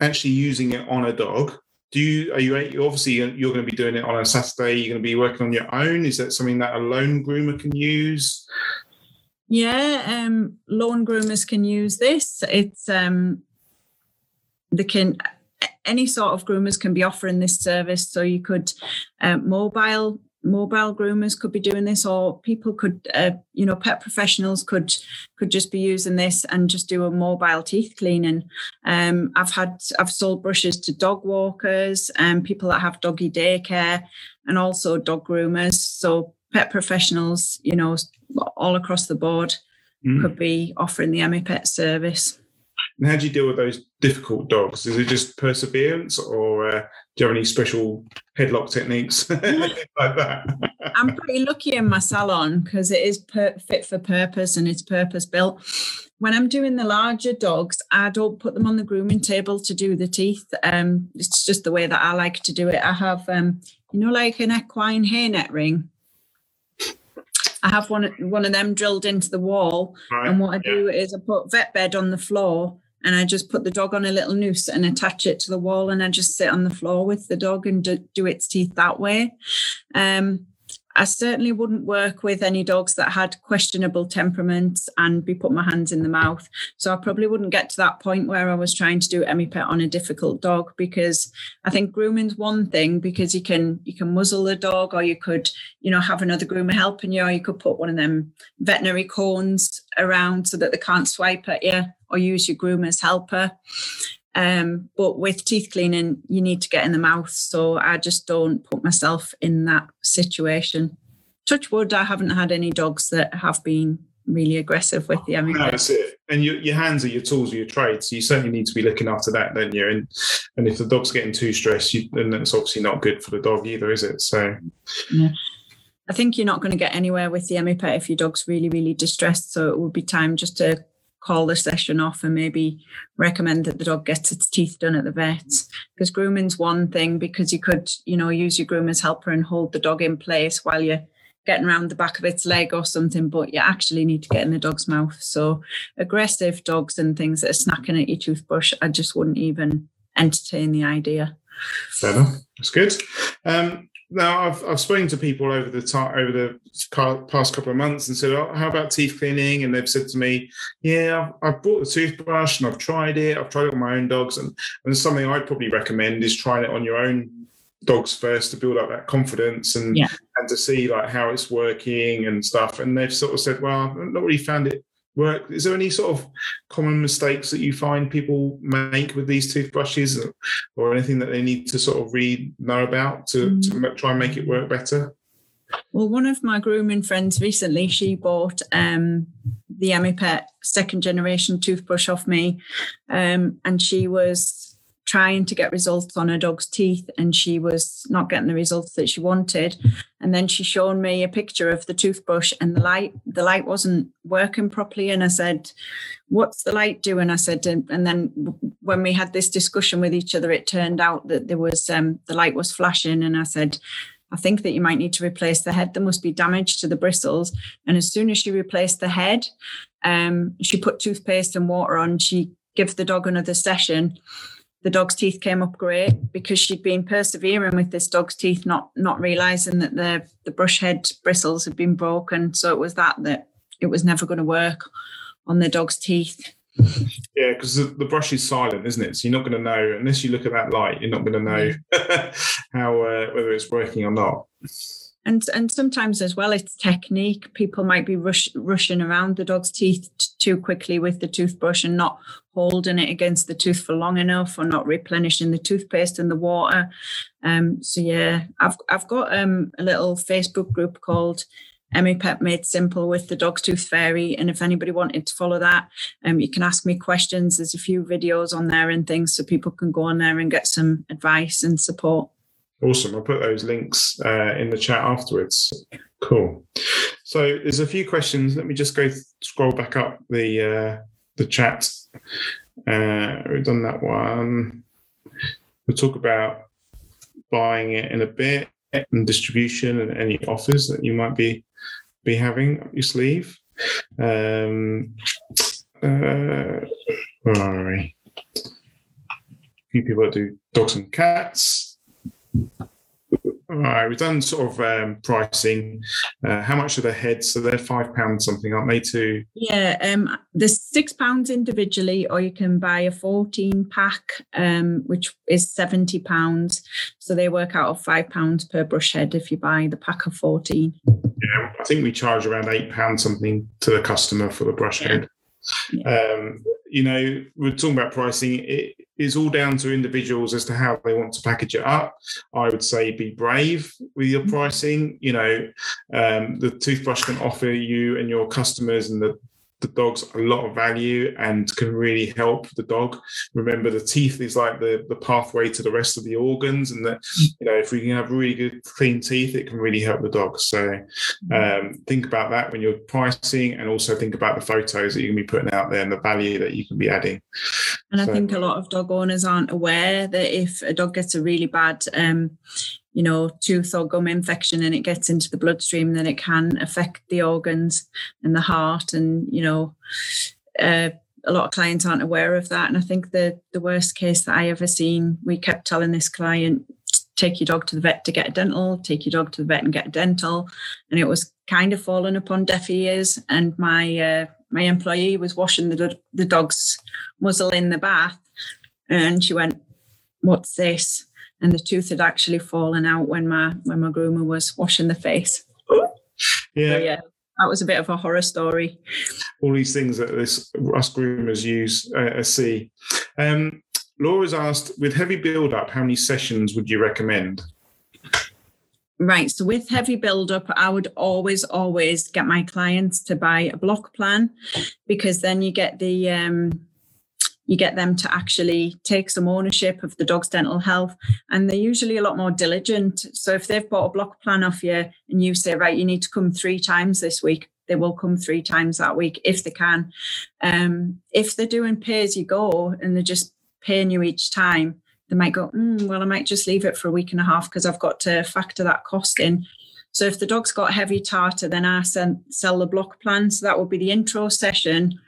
actually using it on a dog, do you are you obviously you're going to be doing it on a Saturday? You're going to be working on your own. Is that something that a lone groomer can use? Yeah, um, lawn groomers can use this. It's um, they can any sort of groomers can be offering this service. So you could uh, mobile mobile groomers could be doing this or people could uh, you know pet professionals could could just be using this and just do a mobile teeth cleaning um, i've had i've sold brushes to dog walkers and people that have doggy daycare and also dog groomers so pet professionals you know all across the board mm. could be offering the Emmi-Pet service and how do you deal with those difficult dogs? Is it just perseverance, or uh, do you have any special headlock techniques like that? I'm pretty lucky in my salon because it is per- fit for purpose and it's purpose built. When I'm doing the larger dogs, I don't put them on the grooming table to do the teeth. Um, it's just the way that I like to do it. I have, um, you know, like an equine hairnet ring. I have one one of them drilled into the wall, right. and what I do yeah. is I put vet bed on the floor, and I just put the dog on a little noose and attach it to the wall, and I just sit on the floor with the dog and do, do its teeth that way. Um, I certainly wouldn't work with any dogs that had questionable temperaments and be put my hands in the mouth. So I probably wouldn't get to that point where I was trying to do Emmi-Pet on a difficult dog because I think grooming's one thing because you can you can muzzle the dog or you could, you know, have another groomer helping you, or you could put one of them veterinary cones around so that they can't swipe at you or use your groomer's helper. Um, but with teeth cleaning, you need to get in the mouth. So I just don't put myself in that situation. Touch wood, I haven't had any dogs that have been really aggressive with the No, that's it. And your, your hands are your tools of your trade. So you certainly need to be looking after that, don't you? And and if the dog's getting too stressed, you, then that's obviously not good for the dog either, is it? So yeah. I think you're not going to get anywhere with the Emmi-Pet if your dog's really, really distressed. So it would be time just to call the session off and maybe recommend that the dog gets its teeth done at the vet. because grooming's one thing because you could you know use your groomer's helper and hold the dog in place while you're getting around the back of its leg or something but you actually need to get in the dog's mouth. So aggressive dogs and things that are snacking at your toothbrush i just wouldn't even entertain the idea. Fair enough. That's good. Um, now I've I've spoken to people over the time over the past couple of months and said, "Oh, how about teeth cleaning?" And they've said to me, "Yeah, I've, I've bought the toothbrush and I've tried it. I've tried it on my own dogs, and and something I'd probably recommend is trying it on your own dogs first to build up that confidence and yeah. and to see like how it's working and stuff." And they've sort of said, "Well, I've not really found it work. Is there any sort of common mistakes that you find people make with these toothbrushes or anything that they need to sort of read, know about to, mm. to try and make it work better? Well, one of my grooming friends recently, she bought um, the Emmi-Pet second generation toothbrush off me. Um, and she was trying to get results on her dog's teeth and she was not getting the results that she wanted and then she showed me a picture of the toothbrush and the light the light wasn't working properly and i said what's the light doing i said and, then when we had this discussion with each other it turned out that there was um, the light was flashing and i said I think that you might need to replace the head. There must be damage to the bristles. And as soon as she replaced the head, um, she put toothpaste and water on. She gave the dog another session the dog's teeth came up great because she'd been persevering with this dog's teeth, not not realizing that the the brush head bristles had been broken. So it was that that it was never going to work on the dog's teeth. Yeah, because the, the, brush is silent, isn't it? So you're not going to know unless you look at that light. You're not going to know how uh, whether it's working or not and and sometimes as well it's technique people might be rush, rushing around the dog's teeth t- too quickly with the toothbrush and not holding it against the tooth for long enough or not replenishing the toothpaste and the water um so yeah i've i've got um a little facebook group called Emmi-Pet Made Simple with the Dog's Tooth Fairy. And if anybody wanted to follow that, um, you can ask me questions. There's a few videos on there and things so people can go on there and get some advice and support. Awesome. I'll put those links uh, in the chat afterwards. Cool. So there's a few questions. Let me just go th- scroll back up the uh, the chat. Uh, we've done that one. We'll talk about buying it in a bit and distribution and any offers that you might be be having up your sleeve. Um, uh, where are we? A few people that do dogs and cats. All Right, we've done sort of um, pricing. Uh, how much are the heads? So they're five pounds something, aren't they? Too. Yeah, um, there's six pounds individually, or you can buy a fourteen pack, um, which is seventy pounds. So they work out of five pounds per brush head if you buy the pack of fourteen. Yeah, I think we charge around eight pounds something to the customer for the brush Yeah. head. Um, you know, we're talking about pricing. It is all down to individuals as to how they want to package it up. I would say be brave with your Mm-hmm. pricing. You know, um, the toothbrush can offer you and your customers and the the dogs a lot of value and can really help the dog. Remember, the teeth is like the, the pathway to the rest of the organs, and that you know if we can have really good clean teeth, it can really help the dog. So um, think about that when you're pricing, and also think about the photos that you can be putting out there and the value that you can be adding. And I think a lot of dog owners aren't aware that if a dog gets a really bad, um, you know, tooth or gum infection and it gets into the bloodstream, then it can affect the organs and the heart. And you know, uh, a lot of clients aren't aware of that. And I think the the worst case that I ever seen, we kept telling this client, take your dog to the vet to get a dental, take your dog to the vet and get a dental, and it was kind of falling upon deaf ears. And my uh, my employee was washing the the dog's muzzle in the bath, and she went, "What's this?" And the tooth had actually fallen out when my when my groomer was washing the face. Yeah, So yeah, that was a bit of a horror story. all these things that this us groomers use uh, uh, see. Um, Laura's asked, with heavy build up, how many sessions would you recommend? Right. So with heavy build-up, I would always, always get my clients to buy a block plan because then you get the um, you get them to actually take some ownership of the dog's dental health, and they're usually a lot more diligent. So if they've bought a block plan off you and you say, right, you need to come three times this week, they will come three times that week if they can. Um, if they're doing pay as you go and they're just paying you each time, they might go, mm, well, I might just leave it for a week and a half because I've got to factor that cost in. So if the dog's got heavy tartar, then I sell, sell the block plan. So that would be the intro session,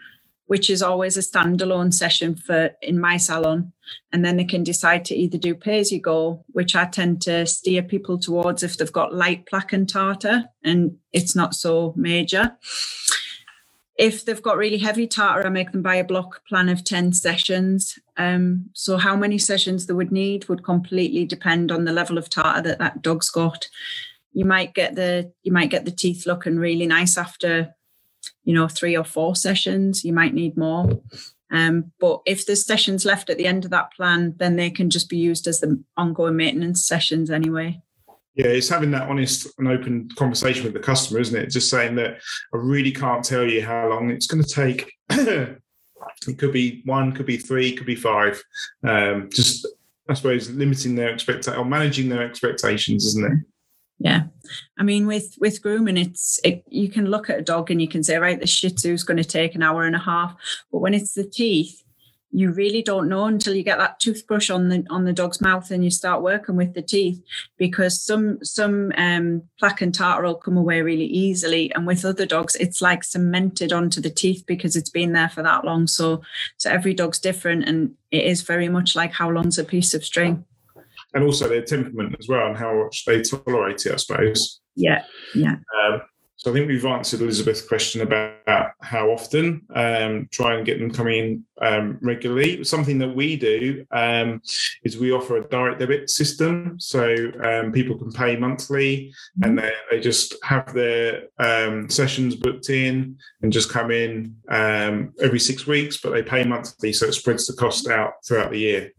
which is always a standalone session for in my salon. And then they can decide to either do pay as you go, which I tend to steer people towards if they've got light plaque and tartar and it's not so major. If they've got really heavy tartar, I make them buy a block plan of 10 sessions. Um, so how many sessions they would need would completely depend on the level of tartar that that dog's got. You might get the you might get the teeth looking really nice after, you know, three or four sessions. You might need more. Um, but if there's sessions left at the end of that plan, then they can just be used as the ongoing maintenance sessions anyway. Yeah, it's having that honest and open conversation with the customer, isn't it? Just saying that I really can't tell you how long it's going to take. it could be one, could be three, could be five. Um, just, I suppose, limiting their expectations or managing their expectations, isn't it? Yeah, I mean, with with grooming, it's it, you can look at a dog and you can say, right, the Shih Tzu is going to take an hour and a half, but when it's the teeth, you really don't know until you get that toothbrush on the on the dog's mouth and you start working with the teeth, because some some um, plaque and tartar will come away really easily, and with other dogs, it's like cemented onto the teeth because it's been there for that long. So so every dog's different, and it is very much like how long's a piece of string. And also their temperament as well and how much they tolerate it, I suppose. Yeah, yeah. Um, so I think we've answered Elizabeth's question about how often. Um, try and get them coming in um, regularly. Something that we do um, is we offer a direct debit system, so um, people can pay monthly, and they, they just have their um, sessions booked in and just come in um, every six weeks, but they pay monthly, so it spreads the cost out throughout the year.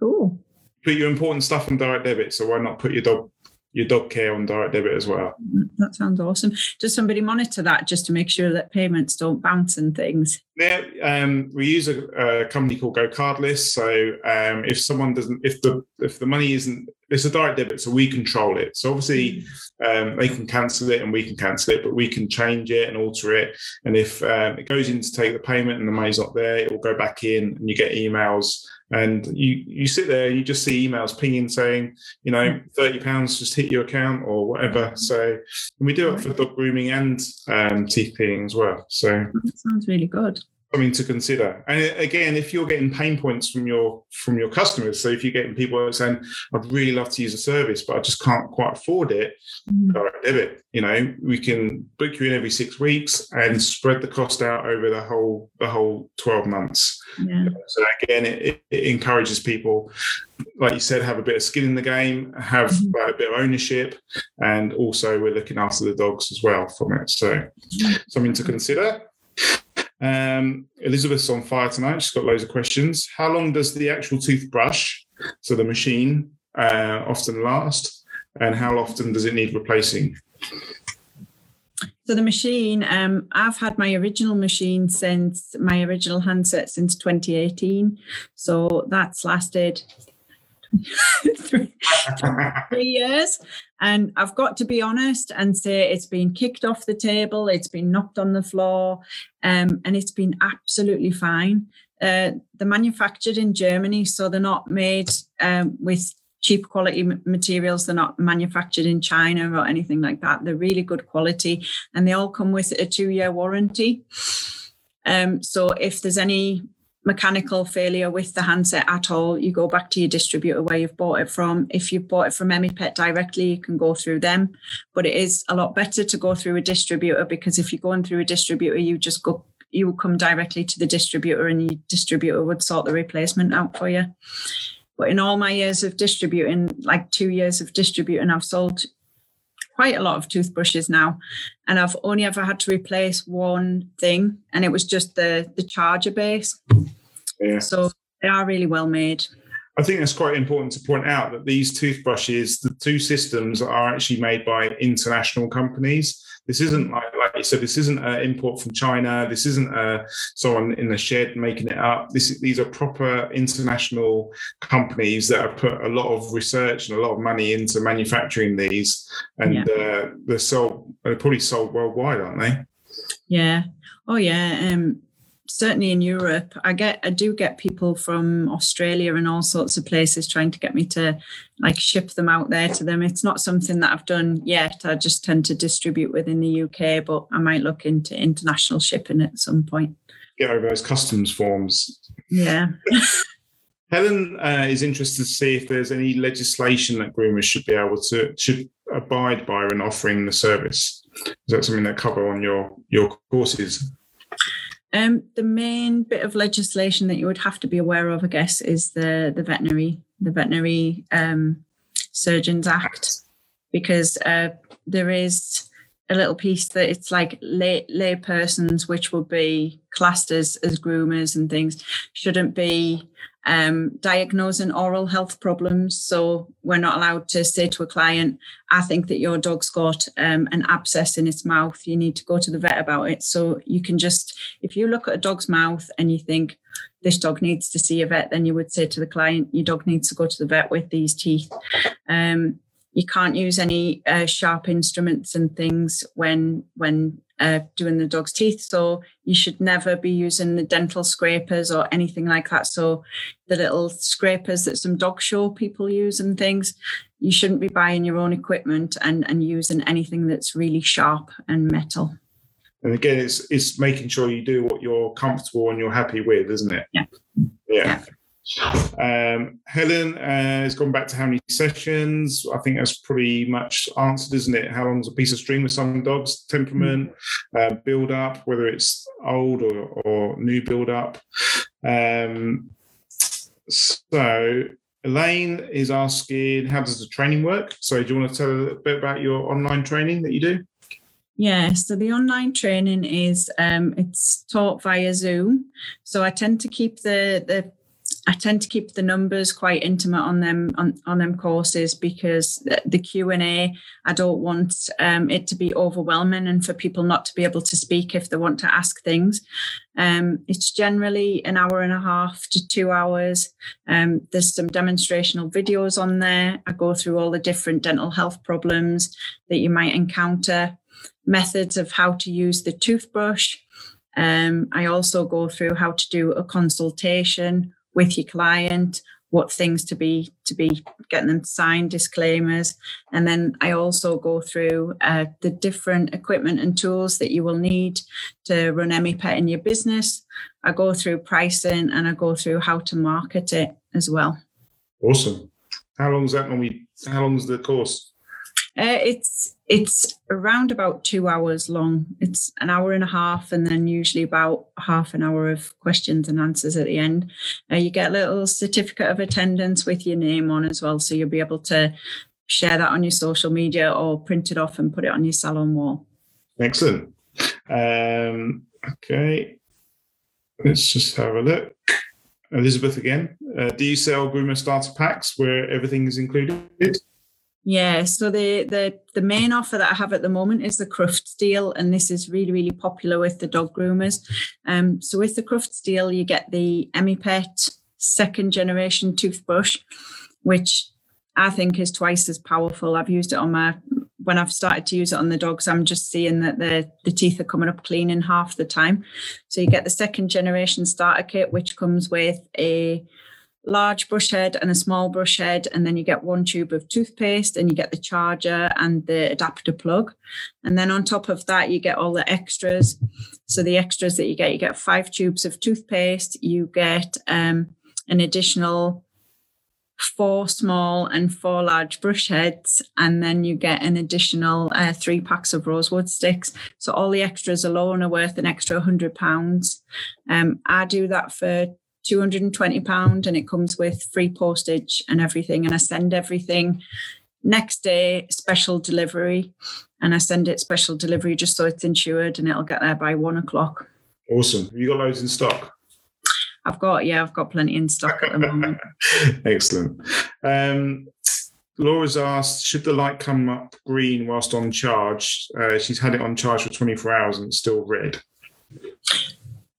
Cool. Put your important stuff on direct debit, so why not put your dog your dog care on direct debit as well? That sounds awesome. Does somebody monitor that just to make sure that payments don't bounce and things? Yeah, um, we use a, a company called GoCardless. So um, if someone doesn't, if the if the money isn't, it's a direct debit, so we control it. So obviously um, they can cancel it and we can cancel it, but we can change it and alter it. And if um, it goes in to take the payment and the money's not there, it will go back in and you get emails. And you you sit there and you just see emails pinging saying, you know, thirty pounds just hit your account or whatever. So and we do it for dog grooming and um, teeth peeling as well. So That sounds really good. Something to consider. And again, if you're getting pain points from your from your customers, so if you're getting people saying, "I'd really love to use a service, but I just can't quite afford it," mm. direct debit. You know, we can book you in every six weeks and spread the cost out over the whole the whole twelve months. Yeah. So again, it, it, encourages people, like you said, have a bit of skin in the game, have mm-hmm. a bit of ownership, and also we're looking after the dogs as well from it. So mm-hmm. something to consider. Um, Elizabeth's on fire tonight. She's got loads of questions. How long does the actual toothbrush, so the machine, uh, often last? And how often does it need replacing? So the machine, um, I've had my original machine since my original handset since 2018. So that's lasted three, three years. And I've got to be honest and say it's been kicked off the table, it's been knocked on the floor, um, and it's been absolutely fine. Uh, they're manufactured in Germany, so they're not made um, with cheap quality materials. They're not manufactured in China or anything like that. They're really good quality, and they all come with a two-year warranty. Um, so if there's any mechanical failure with the handset at all, you go back to your distributor where you've bought it from. If you've bought it from Emmi-Pet directly, you can go through them. But it is a lot better to go through a distributor because if you're going through a distributor, you just go you would come directly to the distributor and your distributor would sort the replacement out for you. But in all my years of distributing, like two years of distributing, I've sold quite a lot of toothbrushes now, and I've only ever had to replace one thing, and it was just the the charger base. Yeah. So they are really well made. I think it's quite important to point out that these toothbrushes, the two systems, are actually made by international companies. This isn't like, said, this isn't an import from China. This isn't a, someone in the shed making it up. This, these are proper international companies that have put a lot of research and a lot of money into manufacturing these, and yeah. uh, they're sold. They're probably sold worldwide, aren't they? Yeah. Oh yeah. Um, certainly in Europe, I get I do get people from Australia and all sorts of places trying to get me to like ship them out there to them. It's not something that I've done yet. I just tend to distribute within the UK, but I might look into international shipping at some point. Get over those customs forms. Yeah. Helen uh, is interested to see if there's any legislation that groomers should be able to should abide by when offering the service. Is that something that cover on your your courses? Um, the main bit of legislation that you would have to be aware of, I guess, is the the veterinary the veterinary um, surgeons act, because uh, there is a little piece that it's like lay lay persons, which will be classed as as groomers and things, shouldn't be um, diagnosing oral health problems. So we're not allowed to say to a client, I think that your dog's got um, an abscess in its mouth. You need to go to the vet about it. So you can just, if you look at a dog's mouth and you think this dog needs to see a vet, then you would say to the client, your dog needs to go to the vet with these teeth. Um, you can't use any uh, sharp instruments and things when when uh, doing the dog's teeth. So you should never be using the dental scrapers or anything like that. So the little scrapers that some dog show people use and things, you shouldn't be buying your own equipment and, and using anything that's really sharp and metal. And again, it's it's making sure you do what you're comfortable and you're happy with, isn't it? Yeah. Yeah. yeah. Um, Helen uh, has gone back to how many sessions. I think that's pretty much answered, isn't it? How long is a piece of string with some dogs? Temperament, uh, build up, whether it's old or, or new build up. Um, so Elaine is asking, how does the training work? So do you want to tell a bit about your online training that you do? Yeah, so the online training is um, it's taught via Zoom. So I tend to keep the the I tend to keep the numbers quite intimate on them on, on them courses because the Q and A I don't want um, it to be overwhelming and for people not to be able to speak if they want to ask things. Um, it's generally an hour and a half to two hours. Um, there's some demonstrational videos on there. I go through all the different dental health problems that you might encounter, methods of how to use the toothbrush. Um, I also go through how to do a consultation with your client, what things to be to be getting them signed disclaimers. And then i also go through uh, the different equipment and tools that you will need to run Emmi-Pet in your business. I go through pricing and i go through how to market it as well. Awesome. How long is that normally how long is the course uh, it's it's around about two hours long. It's an hour and a half, and then usually about half an hour of questions and answers at the end. Uh, you get a little certificate of attendance with your name on as well, so you'll be able to share that on your social media or print it off and put it on your salon wall. Excellent. Um, okay, let's just have a look. Elizabeth again. Uh, do you sell groomer starter packs where everything is included? Yeah, so the the the main offer that I have at the moment is the Crufts deal, and this is really really popular with the dog groomers. Um, so with the Crufts deal, you get the Emmi-Pet second generation toothbrush, which I think is twice as powerful. I've used it on my when I've started to use it on the dogs. I'm just seeing that the the teeth are coming up clean in half the time. So you get the second generation starter kit, which comes with a large brush head and a small brush head, and then you get one tube of toothpaste and you get the charger and the adapter plug. And then on top of that, you get all the extras. So the extras that you get, you get five tubes of toothpaste, you get um, an additional four small and four large brush heads, and then you get an additional uh, three packs of rosewood sticks. So all the extras alone are worth an extra hundred pounds. Um, I do that for £220 and it comes with free postage and everything. And I send everything next day, special delivery. And I send it special delivery just so it's insured and it'll get there by one o'clock. Awesome. Have you got loads in stock? I've got, yeah, I've got plenty in stock at the moment. Excellent. Um, Laura's asked, should the light come up green whilst on charge? Uh, she's had it on charge for 24 hours and it's still red.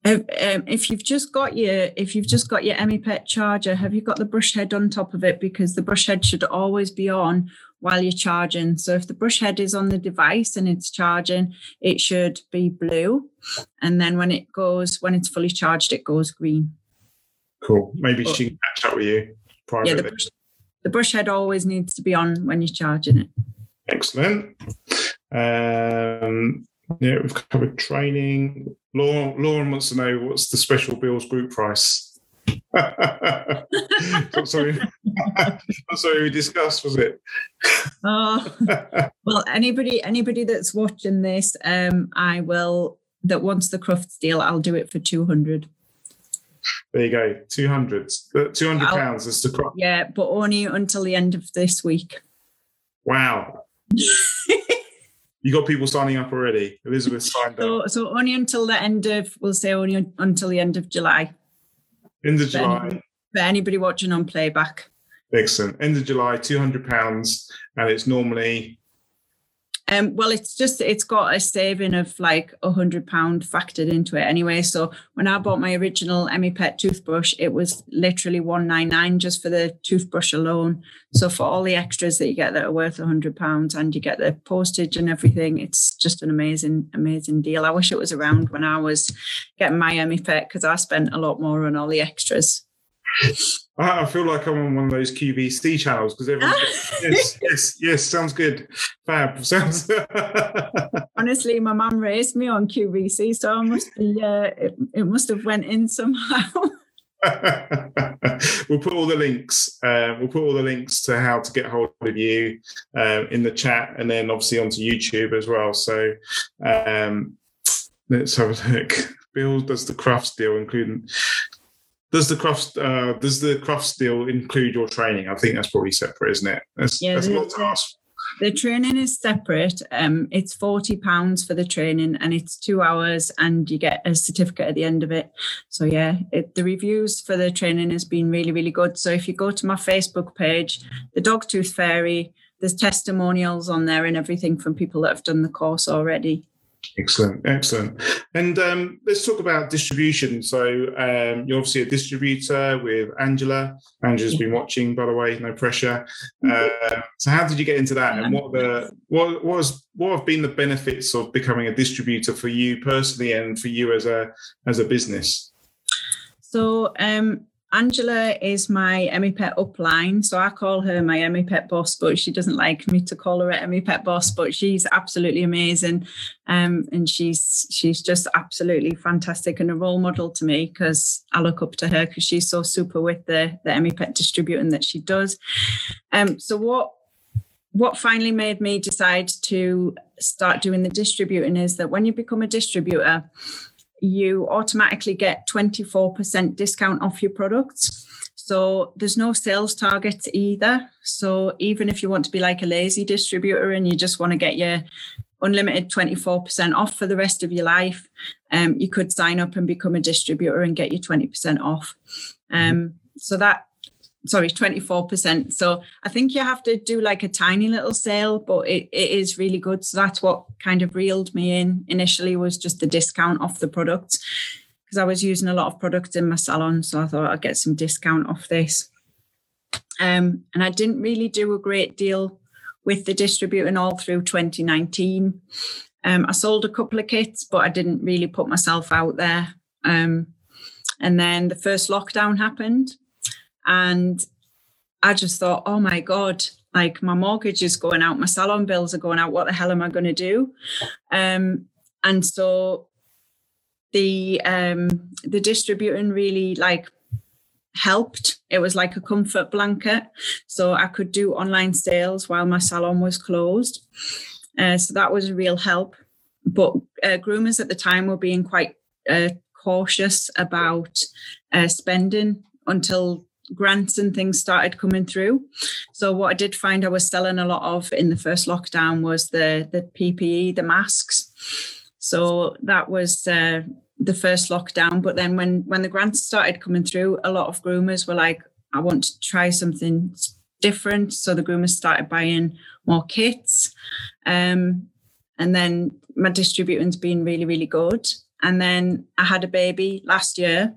If, um, if you've just got your if you've just got your Emmi-Pet charger, have you got the brush head on top of it? Because the brush head should always be on while you're charging. So if the brush head is on the device and it's charging, it should be blue, and then when it goes when it's fully charged, it goes green. Cool. Maybe but, she can catch up with you privately. Yeah, the brush, the brush head always needs to be on when you're charging it. Excellent. Um, yeah, we've covered training. Lauren, Lauren wants to know what's the special bills group price. sorry, sorry, we discussed was it? oh, well, anybody, anybody that's watching this, um, I will that wants the Crufts deal. I'll do it for two hundred. There you go, two hundred. Two hundred pounds is the Crufts. Yeah, but only until the end of this week. Wow. You got people signing up already. Elizabeth signed so, up. So only until the end of, we'll say only until the end of July. End of July. Anybody, for anybody watching on playback. Excellent. End of July, two hundred pounds, and it's normally um, well, it's just it's got a saving of like a hundred pound factored into it anyway. So when I bought my original Emmi-Pet toothbrush, it was literally one nine nine just for the toothbrush alone. So for all the extras that you get that are worth a hundred pounds, and you get the postage and everything, it's just an amazing amazing deal. I wish it was around when I was getting my Emmi-Pet because I spent a lot more on all the extras. I feel like I'm on one of those QVC channels because everyone's yes, yes, yes, sounds good. Fab. Sounds honestly, my mum raised me on QVC, so I must be uh, it, it must have went in somehow. we'll put all the links. Uh, we'll put all the links to how to get hold of you uh, in the chat, and then obviously onto YouTube as well. So um, let's have a look. Bill does the Crufts deal, including does the Crufts uh, does the Crufts deal include your training? I think that's probably separate, isn't it? That's, yeah, that's the, a lot to ask. The training is separate. Um, it's forty pounds for the training, and it's two hours, and you get a certificate at the end of it. So yeah, it, the reviews for the training has been really, really good. So if you go to my Facebook page, the Dogtooth Fairy, there's testimonials on there and everything from people that have done the course already. Excellent, excellent. And um, let's talk about distribution. So um, you're obviously a distributor with Angela. Angela's been watching, by the way. No pressure. Uh, so how did you get into that, and what the what, what was what have been the benefits of becoming a distributor for you personally and for you as a as a business? So um, Angela is my Emmi-Pet upline, so I call her my Emmi-Pet boss, but she doesn't like me to call her an Emmi-Pet boss. But she's absolutely amazing, um, and she's she's just absolutely fantastic and a role model to me because I look up to her because she's so super with the the Emmi-Pet distributing that she does. Um, so what what finally made me decide to start doing the distributing is that when you become a distributor you automatically get 24% discount off your products. So there's no sales targets either. So even if you want to be like a lazy distributor and you just want to get your unlimited 24% off for the rest of your life, um, you could sign up and become a distributor and get your 20% off. Um, so that sorry 24% so i think you have to do like a tiny little sale but it, it is really good. So that's what kind of reeled me in initially was just the discount off the products because i was using a lot of products in my salon so i thought i'd get some discount off this. Um, and i didn't really do a great deal with the distributing all through 2019 um, i sold a couple of kits but i didn't really put myself out there. Um, and then the first lockdown happened and I just thought, oh my God, like my mortgage is going out, my salon bills are going out. What the hell am I going to do? Um, and so the um, the distributing really like helped. It was like a comfort blanket, so I could do online sales while my salon was closed. Uh, so that was a real help. But uh, groomers at the time were being quite uh, cautious about uh, spending until grants and things started coming through. So what I did find I was selling a lot of in the first lockdown was the the PPE, the masks. So that was uh, the first lockdown. But then when when the grants started coming through, a lot of groomers were like, "I want to try something different." So the groomers started buying more kits, um, and then my distributing's been really really good. And then I had a baby last year.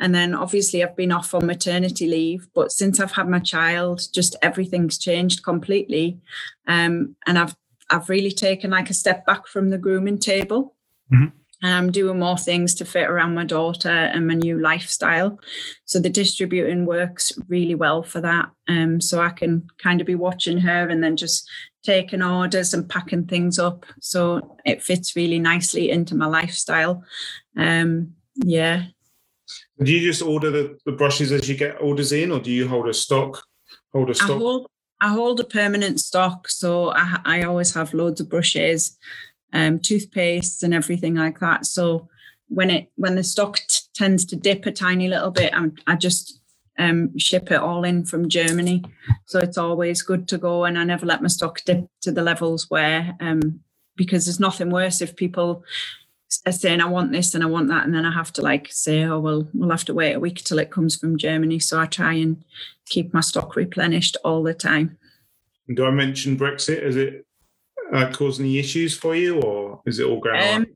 And then obviously I've been off on maternity leave, but since I've had my child, just everything's changed completely. Um, and I've I've really taken like a step back from the grooming table. Mm-hmm. And I'm doing more things to fit around my daughter and my new lifestyle. So the distributing works really well for that. Um, so I can kind of be watching her and then just taking orders and packing things up. So it fits really nicely into my lifestyle. Um, yeah, do you just order the, the brushes as you get orders in, or do you hold a stock? Hold a stock. I hold, I hold a permanent stock, so I, I always have loads of brushes, um, toothpastes, and everything like that. So when it when the stock t- tends to dip a tiny little bit, I'm, I just um, ship it all in from Germany. So it's always good to go, and I never let my stock dip to the levels where um, because there's nothing worse if people saying I want this and I want that, and then I have to like say, oh well, we'll have to wait a week till it comes from Germany. So I try and keep my stock replenished all the time. Do I mention Brexit? Is it uh, causing any issues for you, or is it all going um?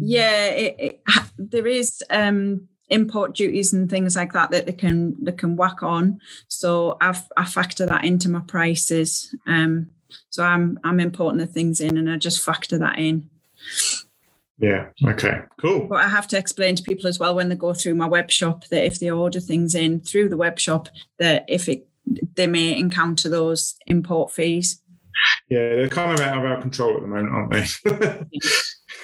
Yeah, it, it, there is um, import duties and things like that that they can they can whack on. So I've I factor that into my prices. Um, so I'm I'm importing the things in, and I just factor that in. Yeah. Okay. Cool. But I have to explain to people as well when they go through my web shop that if they order things in through the web shop, that if it they may encounter those import fees. Yeah, they're kind of out of our control at the moment, aren't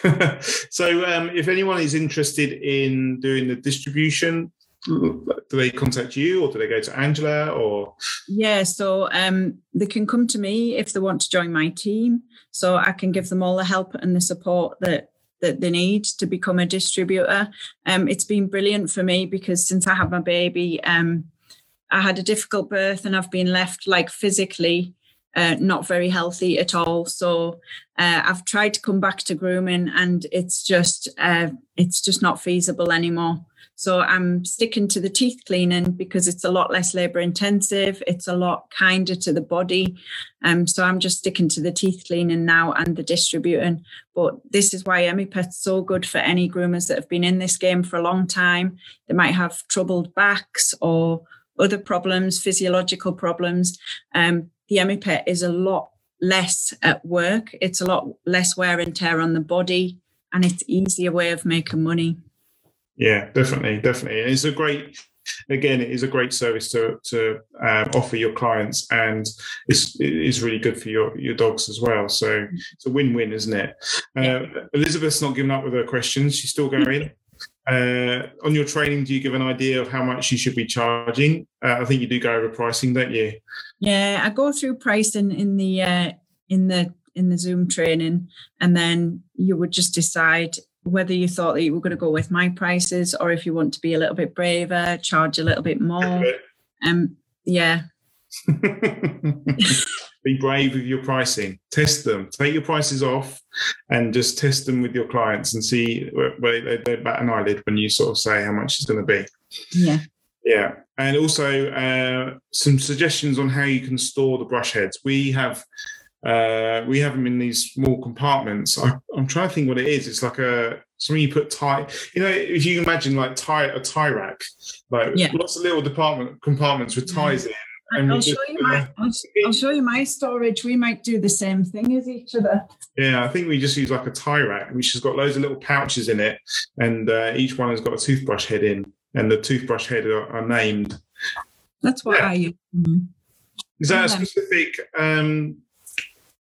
they? so, um, if anyone is interested in doing the distribution, do they contact you or do they go to Angela or? Yeah, so um, they can come to me if they want to join my team. So I can give them all the help and the support that that they need to become a distributor. Um, it's been brilliant for me because since I had my baby, um, I had a difficult birth and I've been left like physically uh, not very healthy at all. So uh, I've tried to come back to grooming, and it's just uh, it's just not feasible anymore. So I'm sticking to the teeth cleaning because it's a lot less labor intensive. It's a lot kinder to the body. Um, so I'm just sticking to the teeth cleaning now and the distributing. But this is why Emmi-Pet's so good for any groomers that have been in this game for a long time. They might have troubled backs or other problems, physiological problems. Um, the Emmi-Pet is a lot less at work. It's a lot less wear and tear on the body, and it's easier way of making money. Yeah, definitely, definitely. And it's a great again, it is a great service to to um, offer your clients, and it's it is really good for your your dogs as well. So it's a win win, isn't it? Uh, Elizabeth's not giving up with her questions; she's still going. Uh, on your training, do you give an idea of how much you should be charging? Uh, I think you do go over pricing, don't you? Yeah, I go through pricing in the uh, in the in the Zoom training, and then you would just decide whether you thought that you were going to go with my prices or if you want to be a little bit braver, charge a little bit more. Um, yeah. be brave with your pricing. Test them. Take your prices off and just test them with your clients and see where they, they bat an eyelid when you sort of say how much it's going to be. Yeah. Yeah. And also uh, some suggestions on how you can store the brush heads. We have uh, we have them in these small compartments. I, am trying to think what it is. It's like a something you put tie. You know, if you imagine like tie a tie rack, like yeah. lots of little department compartments with ties in. And I'll show you my. I'll, I'll, show you my storage. We might do the same thing as each other. Yeah, I think we just use like a tie rack, which has got loads of little pouches in it, and uh, each one has got a toothbrush head in, and the toothbrush head are, are named. That's what yeah. I use. Mm-hmm. Is that a specific um,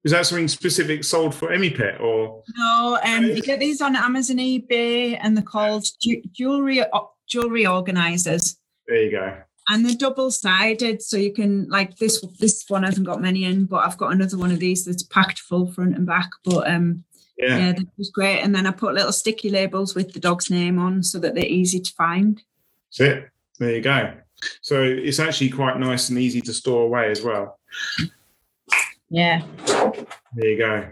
is that something specific sold for Emmi-Pet or? No, um, you get these on Amazon, eBay, and they're called jewelry jewelry organizers. There you go. And they're double sided, so you can like this. This one hasn't got many in, but I've got another one of these that's packed full front and back. But um, yeah, yeah that was great. And then I put little sticky labels with the dog's name on, so that they're easy to find. That's it. There you go. So it's actually quite nice and easy to store away as well. Yeah. There you go.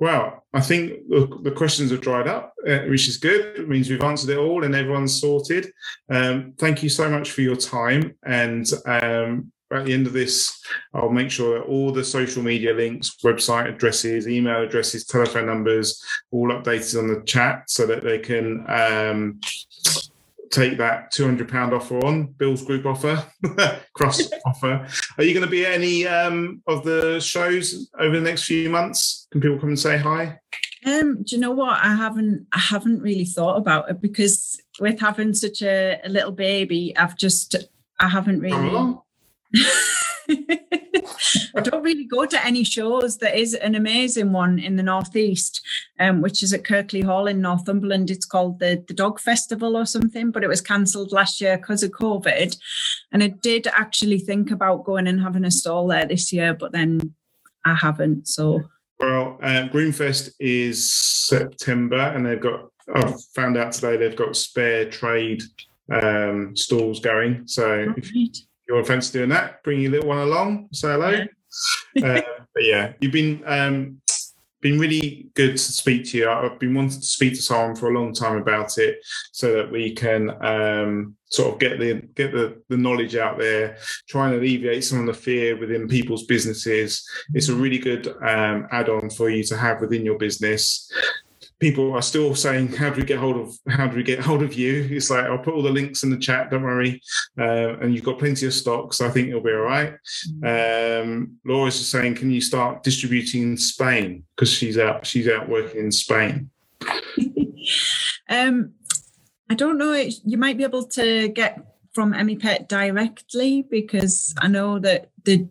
Well, I think the questions have dried up, uh, which is good. It means we've answered it all and everyone's sorted. Um, thank you so much for your time. And um, at the end of this, I'll make sure that all the social media links, website addresses, email addresses, telephone numbers, all updated on the chat so that they can um, take that £200 offer on, Bill's group offer, cross offer. Are you going to be at any um, of the shows over the next few months? Can people come and say hi? Um, do you know what? I haven't I haven't really thought about it because with having such a, a little baby, I've just I haven't really I don't really go to any shows. There is an amazing one in the northeast, um, which is at Kirkley Hall in Northumberland. It's called the the Dog Festival or something, but it was cancelled last year because of COVID. And I did actually think about going and having a stall there this year, but then I haven't. So well, uh, Groomfest is September, and they've got. I found out today they've got spare trade um, stalls going. So right. if, you want fancy doing that, bring your little one along, say hello. uh, but yeah, you've been um, been really good to speak to you. I've been wanting to speak to someone for a long time about it, so that we can um, sort of get the get the, the knowledge out there, try and alleviate some of the fear within people's businesses. It's a really good um, add-on for you to have within your business people are still saying, "How do we get hold of? How do we get hold of you?" It's like I'll put all the links in the chat. Don't worry, uh, and you've got plenty of stocks. so I think you'll be all right. Mm. Um, Laura's just saying, "Can you start distributing in Spain?" Because she's out. She's out working in Spain. um, I don't know. You might be able to get from Emmi-Pet directly because I know that the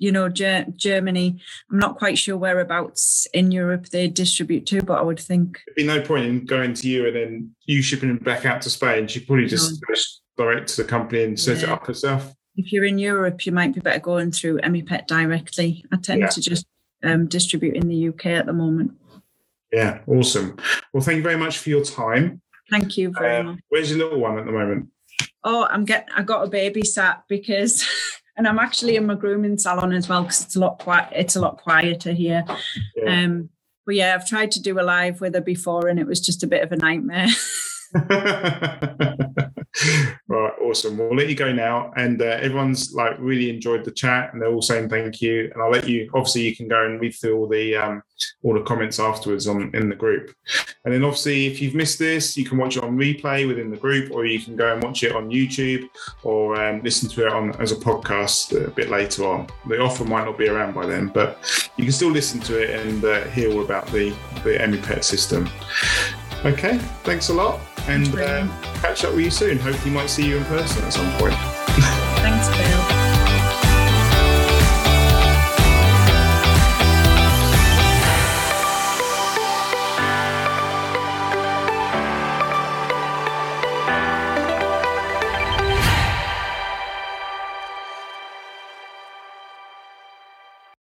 you know, Ger- Germany. I'm not quite sure whereabouts in Europe they distribute to, but I would think there'd be no point in going to you and then you shipping it back out to Spain. She probably just no. goes direct to the company and set yeah. it up herself. If you're in Europe, you might be better going through Emmi-Pet directly. I tend yeah. to just um, distribute in the UK at the moment. Yeah, awesome. Well, thank you very much for your time. Thank you very uh, much. Where's your little one at the moment? Oh, I'm get. I got a baby sat because and I'm actually in my grooming salon as well because it's a lot quiet. It's a lot quieter here. Yeah. Um, but yeah, I've tried to do a live with her before, and it was just a bit of a nightmare. right, awesome. We'll let you go now, and uh, everyone's like really enjoyed the chat, and they're all saying thank you. And I'll let you. Obviously, you can go and read through all the um, all the comments afterwards on in the group. And then, obviously, if you've missed this, you can watch it on replay within the group, or you can go and watch it on YouTube, or um, listen to it on as a podcast a bit later on. The offer might not be around by then, but you can still listen to it and uh, hear all about the the Emmi-Pet system. Okay, thanks a lot, and uh, catch up with you soon. Hopefully, might see you in person at some point.